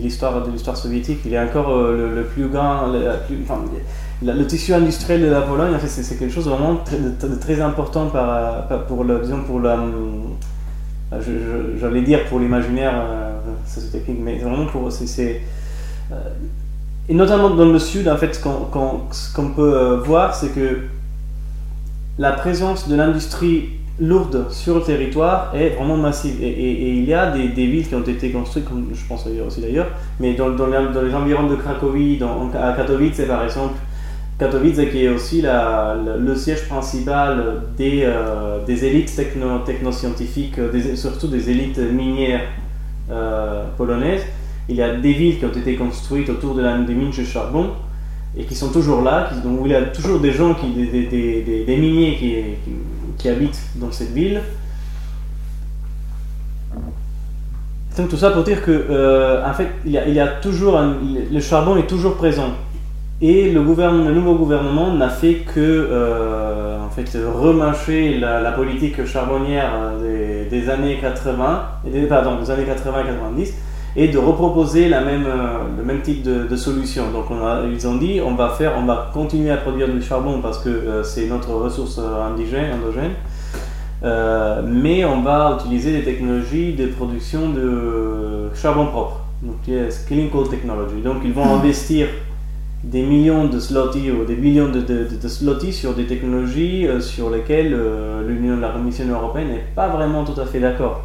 l'histoire de l'histoire soviétique. Il a encore euh, le, plus grand, le, plus- le tissu industriel de la Pologne. En fait, c'est quelque chose vraiment très, de, de très important pour le, disons pour la, je- j'allais dire pour l'imaginaire euh, mais vraiment pour c'est- euh, et notamment dans le sud, en fait, ce qu'on peut euh, voir, c'est que la présence de l'industrie lourde sur le territoire est vraiment massive. Et, il y a des, villes qui ont été construites, comme je pense aussi d'ailleurs, mais dans, les, environs de Cracovie, à Katowice par exemple, Katowice qui est aussi le, siège principal des, euh, élites techno, technoscientifiques, euh, des- surtout des élites minières euh, polonaises. Il y a des villes qui ont été construites autour de la, des mines de charbon et qui sont toujours là, donc il y a toujours des gens, qui, des, miniers qui, habitent dans cette ville. Donc tout ça pour dire que, fait, il y a, toujours le charbon est toujours présent. Et le, nouveau gouvernement n'a fait que euh, en fait, remâcher la, la politique charbonnière des, des années 80, et des, pardon, des années 80 et 90, et de reproposer la même, euh, le même type de, de solution. Donc on a- ils ont dit on va, faire, on va continuer à produire du charbon parce que euh, c'est notre ressource euh, indigène, endogène, euh, mais on va utiliser des technologies de production de charbon propre, donc yes, clean coal technology. Donc ils vont investir des millions de zloty ou des millions de, de, de, de zloty sur des technologies euh, sur lesquelles euh, l'Union, la Commission européenne n'est pas vraiment tout à fait d'accord.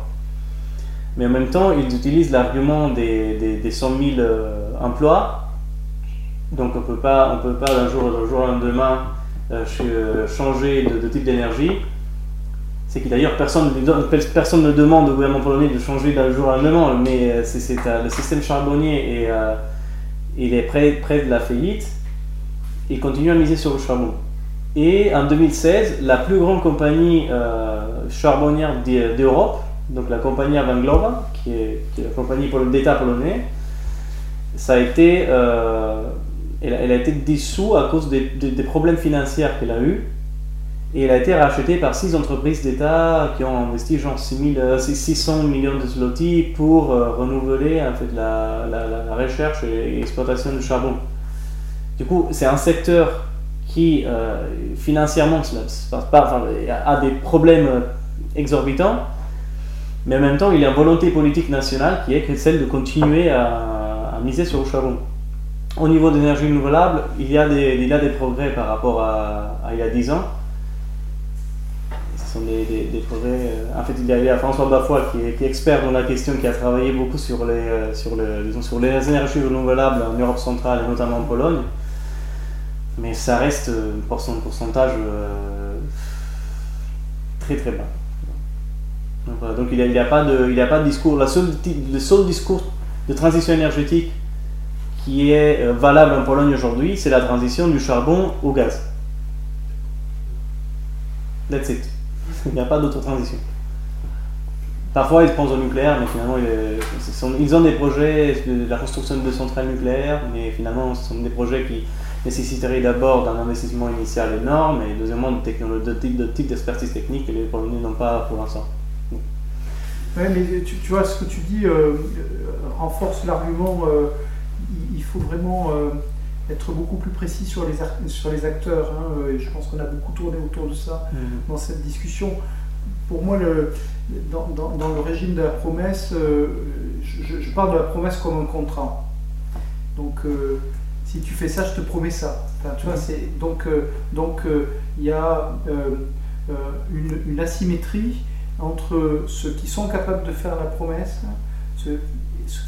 Mais en même temps, ils utilisent l'argument des, des, des 100 000 euh, emplois. Donc on on peut pas d'un jour, d'un jour au lendemain euh, ch- changer de, type d'énergie. C'est que d'ailleurs personne, personne ne demande au gouvernement polonais de changer d'un jour au lendemain, mais c'est, le système charbonnier euh, il est près, de la faillite. Il continue à miser sur le charbon. Et en 2016, la plus grande compagnie euh, charbonnière d'E- d'Europe, donc la compagnie Avanglova, qui est, qui la compagnie d'État polonais, ça a été, euh, elle, a- été dissoute à cause des, problèmes financiers qu'elle a eu. Et elle a été rachetée par six entreprises d'État qui ont investi genre 6 000, euh, 600 millions de zloty pour euh, renouveler en fait, la, recherche et l'exploitation du charbon. Du coup, c'est un secteur qui, euh, financièrement, a des problèmes euh, exorbitants, mais en même temps, il y a une volonté politique nationale qui est celle de continuer à, miser sur le charbon. Au niveau des énergies renouvelables, il y a des, il des progrès par rapport à, à il y a 10 ans. Sont des, progrès. euh, En fait, il y a, il François Bafoy qui est, expert dans la question, qui a travaillé beaucoup sur les, euh, sur sur les énergies renouvelables en Europe centrale et notamment en Pologne. mais ça reste un pourcentage très très bas. Donc, il n'y a, pas de, a pas de discours. La seule, le seul discours de transition énergétique qui est valable en Pologne aujourd'hui, c'est la transition du charbon au gaz. That's it. Il n'y a pas d'autre transition. Parfois, ils pensent au nucléaire, mais finalement, ils, ont des projets de la construction de centrales nucléaires, mais finalement, ce sont des projets qui nécessiteraient d'abord d'un investissement initial énorme et deuxièmement de, de, d'expertise technique que les Polonais n'ont pas pour l'instant. Oui, mais tu, vois, ce que tu dis euh, euh, renforce l'argument. Euh, il, faut vraiment être beaucoup plus précis sur les, sur les acteurs. Hein, et je pense qu'on a beaucoup tourné autour de ça mmh. dans cette discussion. Pour moi, le, dans, dans, le régime de la promesse, euh, je, parle de la promesse comme un contrat. Donc, euh, si tu fais ça, je te promets ça. tu vois, c'est, donc, euh, donc il y a une, une, asymétrie entre ceux qui sont capables de faire la promesse, ceux,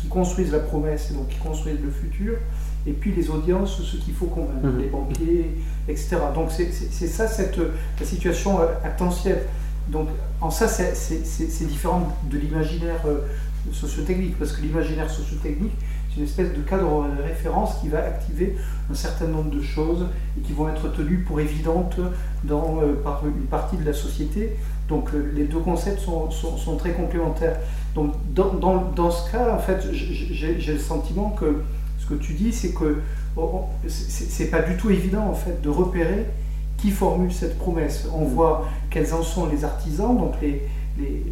qui construisent la promesse et donc qui construisent le futur, et puis les audiences, ceux qu'il faut convaincre, mmh. les banquiers, etc. Donc c'est, ça cette, la situation attentielle. Donc, en ça, c'est différent de l'imaginaire euh, sociotechnique, parce que l'imaginaire sociotechnique, c'est une espèce de cadre de référence qui va activer un certain nombre de choses et qui vont être tenues pour évidentes dans, euh, par une partie de la société. Donc, euh, les deux concepts sont, sont, très complémentaires. Donc, dans, dans, dans, ce cas, en fait, j'ai le sentiment que ce que tu dis, c'est que oh, c'est pas du tout évident, en fait, de repérer qui formule cette promesse. On voit quels en sont les artisans, donc les, les,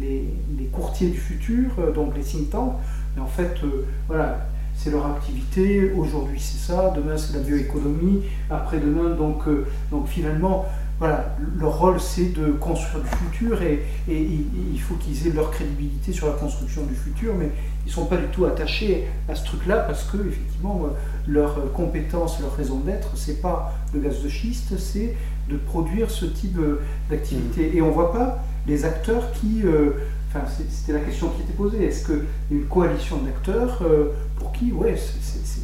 les, les, courtiers du futur, euh, donc les think tanks. Mais en fait, euh, voilà, c'est leur activité. Aujourd'hui, c'est ça. Demain, c'est la bioéconomie. Après-demain, donc, euh, donc finalement, voilà, leur rôle, c'est de construire du futur et, et, il faut qu'ils aient leur crédibilité sur la construction du futur, mais ils ne sont pas du tout attachés à ce truc-là parce que, effectivement, leur compétence, leur raison d'être, c'est pas le gaz de schiste, c'est de produire ce type d'activité. Mmh. Et on ne voit pas les acteurs qui. Euh, enfin, c'était la question qui était posée. Est-ce qu'une coalition d'acteurs, euh, pour qui, ouais,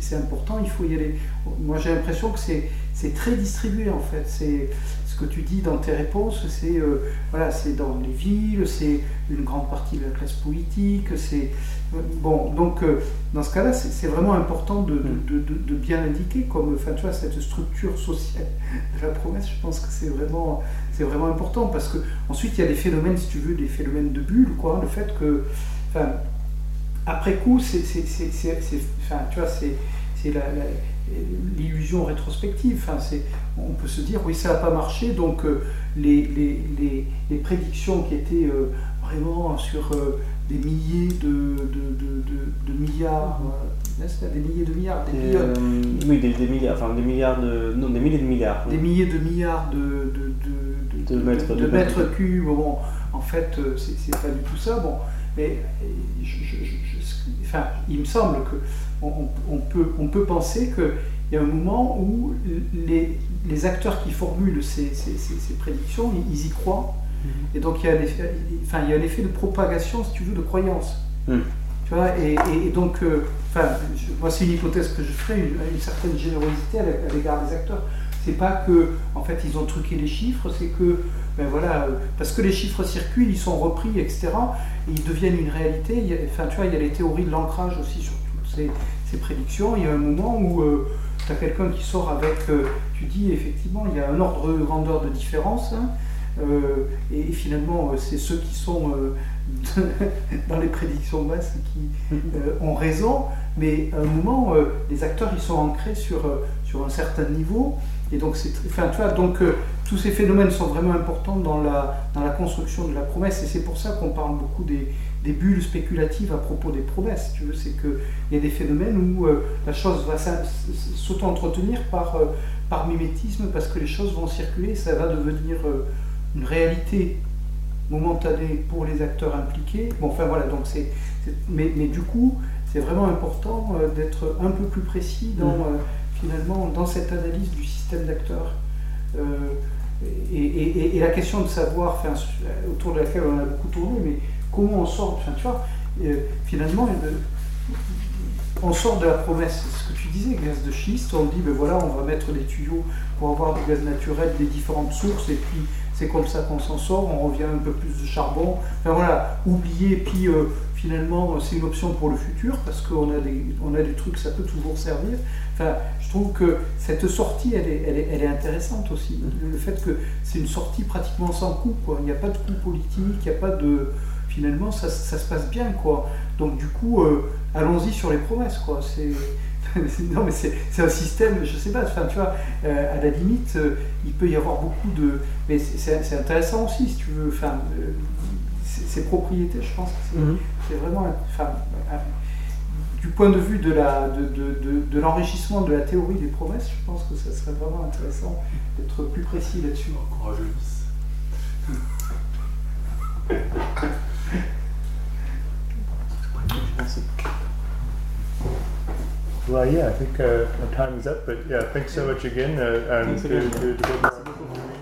c'est important, il faut y aller. Moi, j'ai l'impression que c'est très distribué en fait. C'est ce que tu dis dans tes réponses, c'est euh, voilà, c'est dans les villes, c'est une grande partie de la classe politique, c'est bon. Donc euh, dans ce cas-là, c'est vraiment important de, de, de, bien indiquer comme, enfin tu vois, cette structure sociale de la promesse. Je pense que c'est vraiment c'est vraiment important parce que ensuite il y a des phénomènes, si tu veux, des phénomènes de bulle, quoi. Le fait que, enfin, après coup, c'est, enfin, tu vois, c'est la, la l'illusion rétrospective. Enfin, on peut se dire, oui, ça n'a pas marché, donc euh, les, les, les, prédictions qui étaient euh, vraiment sur euh, des milliers de, de, de, milliards, des milliers de milliards, des oui, des, milliards, enfin des milliards de, non, des milliers de milliards. Des milliers de milliards de, de, mètres, de, mètres cubes. Bon, en fait, c'est pas du tout ça. Bon, mais enfin, il me semble que on, peut, on peut penser qu'il y a un moment où les, les acteurs qui formulent ces, ces, prédictions, ils, y croient. Mhm. Et donc il y, a un effet, enfin, il y a un effet de propagation, si tu veux, de croyance. Mhm. Tu vois, et, et, donc, euh, enfin, moi c'est une hypothèse que je ferai, une, certaine générosité à l'égard des acteurs. C'est pas que, en fait, ils ont truqué les chiffres, c'est que, ben voilà, euh, parce que les chiffres circulent, ils sont repris, etc. Et ils deviennent une réalité. enfin, tu vois, il y a les théories de l'ancrage aussi sur toutes ces, prédictions, il y a un moment où euh, tu as quelqu'un qui sort avec, euh, tu dis effectivement, il y a un ordre de grandeur de différence, hein, euh, et, finalement, c'est ceux qui sont [LAUGHS] dans les prédictions basses qui ont raison, mais à un moment, les acteurs, ils sont ancrés sur, sur un certain niveau, et donc, c'est, enfin, tu vois, donc tous ces phénomènes sont vraiment importants dans la, dans la construction de la promesse, et c'est pour ça qu'on parle beaucoup des, des bulles spéculatives à propos des promesses. Tu veux, c'est qu'il y a des phénomènes où euh, la chose va s'auto-entretenir par, euh, par mimétisme parce que les choses vont circuler, ça va devenir euh, une réalité momentanée pour les acteurs impliqués. Bon, enfin voilà, donc c'est, mais, mais, du coup, c'est vraiment important d'être un peu plus précis dans, mmh. finalement, dans cette analyse du système d'acteurs. Et, et, et, la question de savoir, enfin, autour de laquelle on a beaucoup tourné, mais comment on sort, enfin, finalement, on sort de la promesse, ce que tu disais, gaz de schiste, on dit, ben voilà, on va mettre des tuyaux pour avoir du gaz naturel des différentes sources, et puis c'est comme ça qu'on s'en sort, on revient un peu plus de charbon. Enfin voilà, oublier, puis euh, finalement c'est une option pour le futur, parce qu'on a des, a des trucs, ça peut toujours servir. Je trouve que cette sortie, elle est, intéressante aussi. Le fait que c'est une sortie pratiquement sans coût. Il n'y a pas de coût politique, il n'y a pas de... Finalement, ça, ça, se passe bien, quoi. Donc du coup, euh, allons-y sur les promesses, quoi. C'est... [LAUGHS] non, mais c'est un système, je sais pas, enfin, tu vois, euh, à la limite, euh, il peut y avoir beaucoup de. Mais c'est intéressant aussi, si tu veux, enfin, euh, ces propriétés, je pense que c'est mm -hmm. vraiment. Enfin, du point de vue de l'enrichissement de, de, de, la théorie des promesses, je pense que ça serait vraiment intéressant d'être plus précis là-dessus. Courageux. [LAUGHS] Well, yeah, I think uh, our time is up, but yeah, thanks so much again. Uh, and to, to, to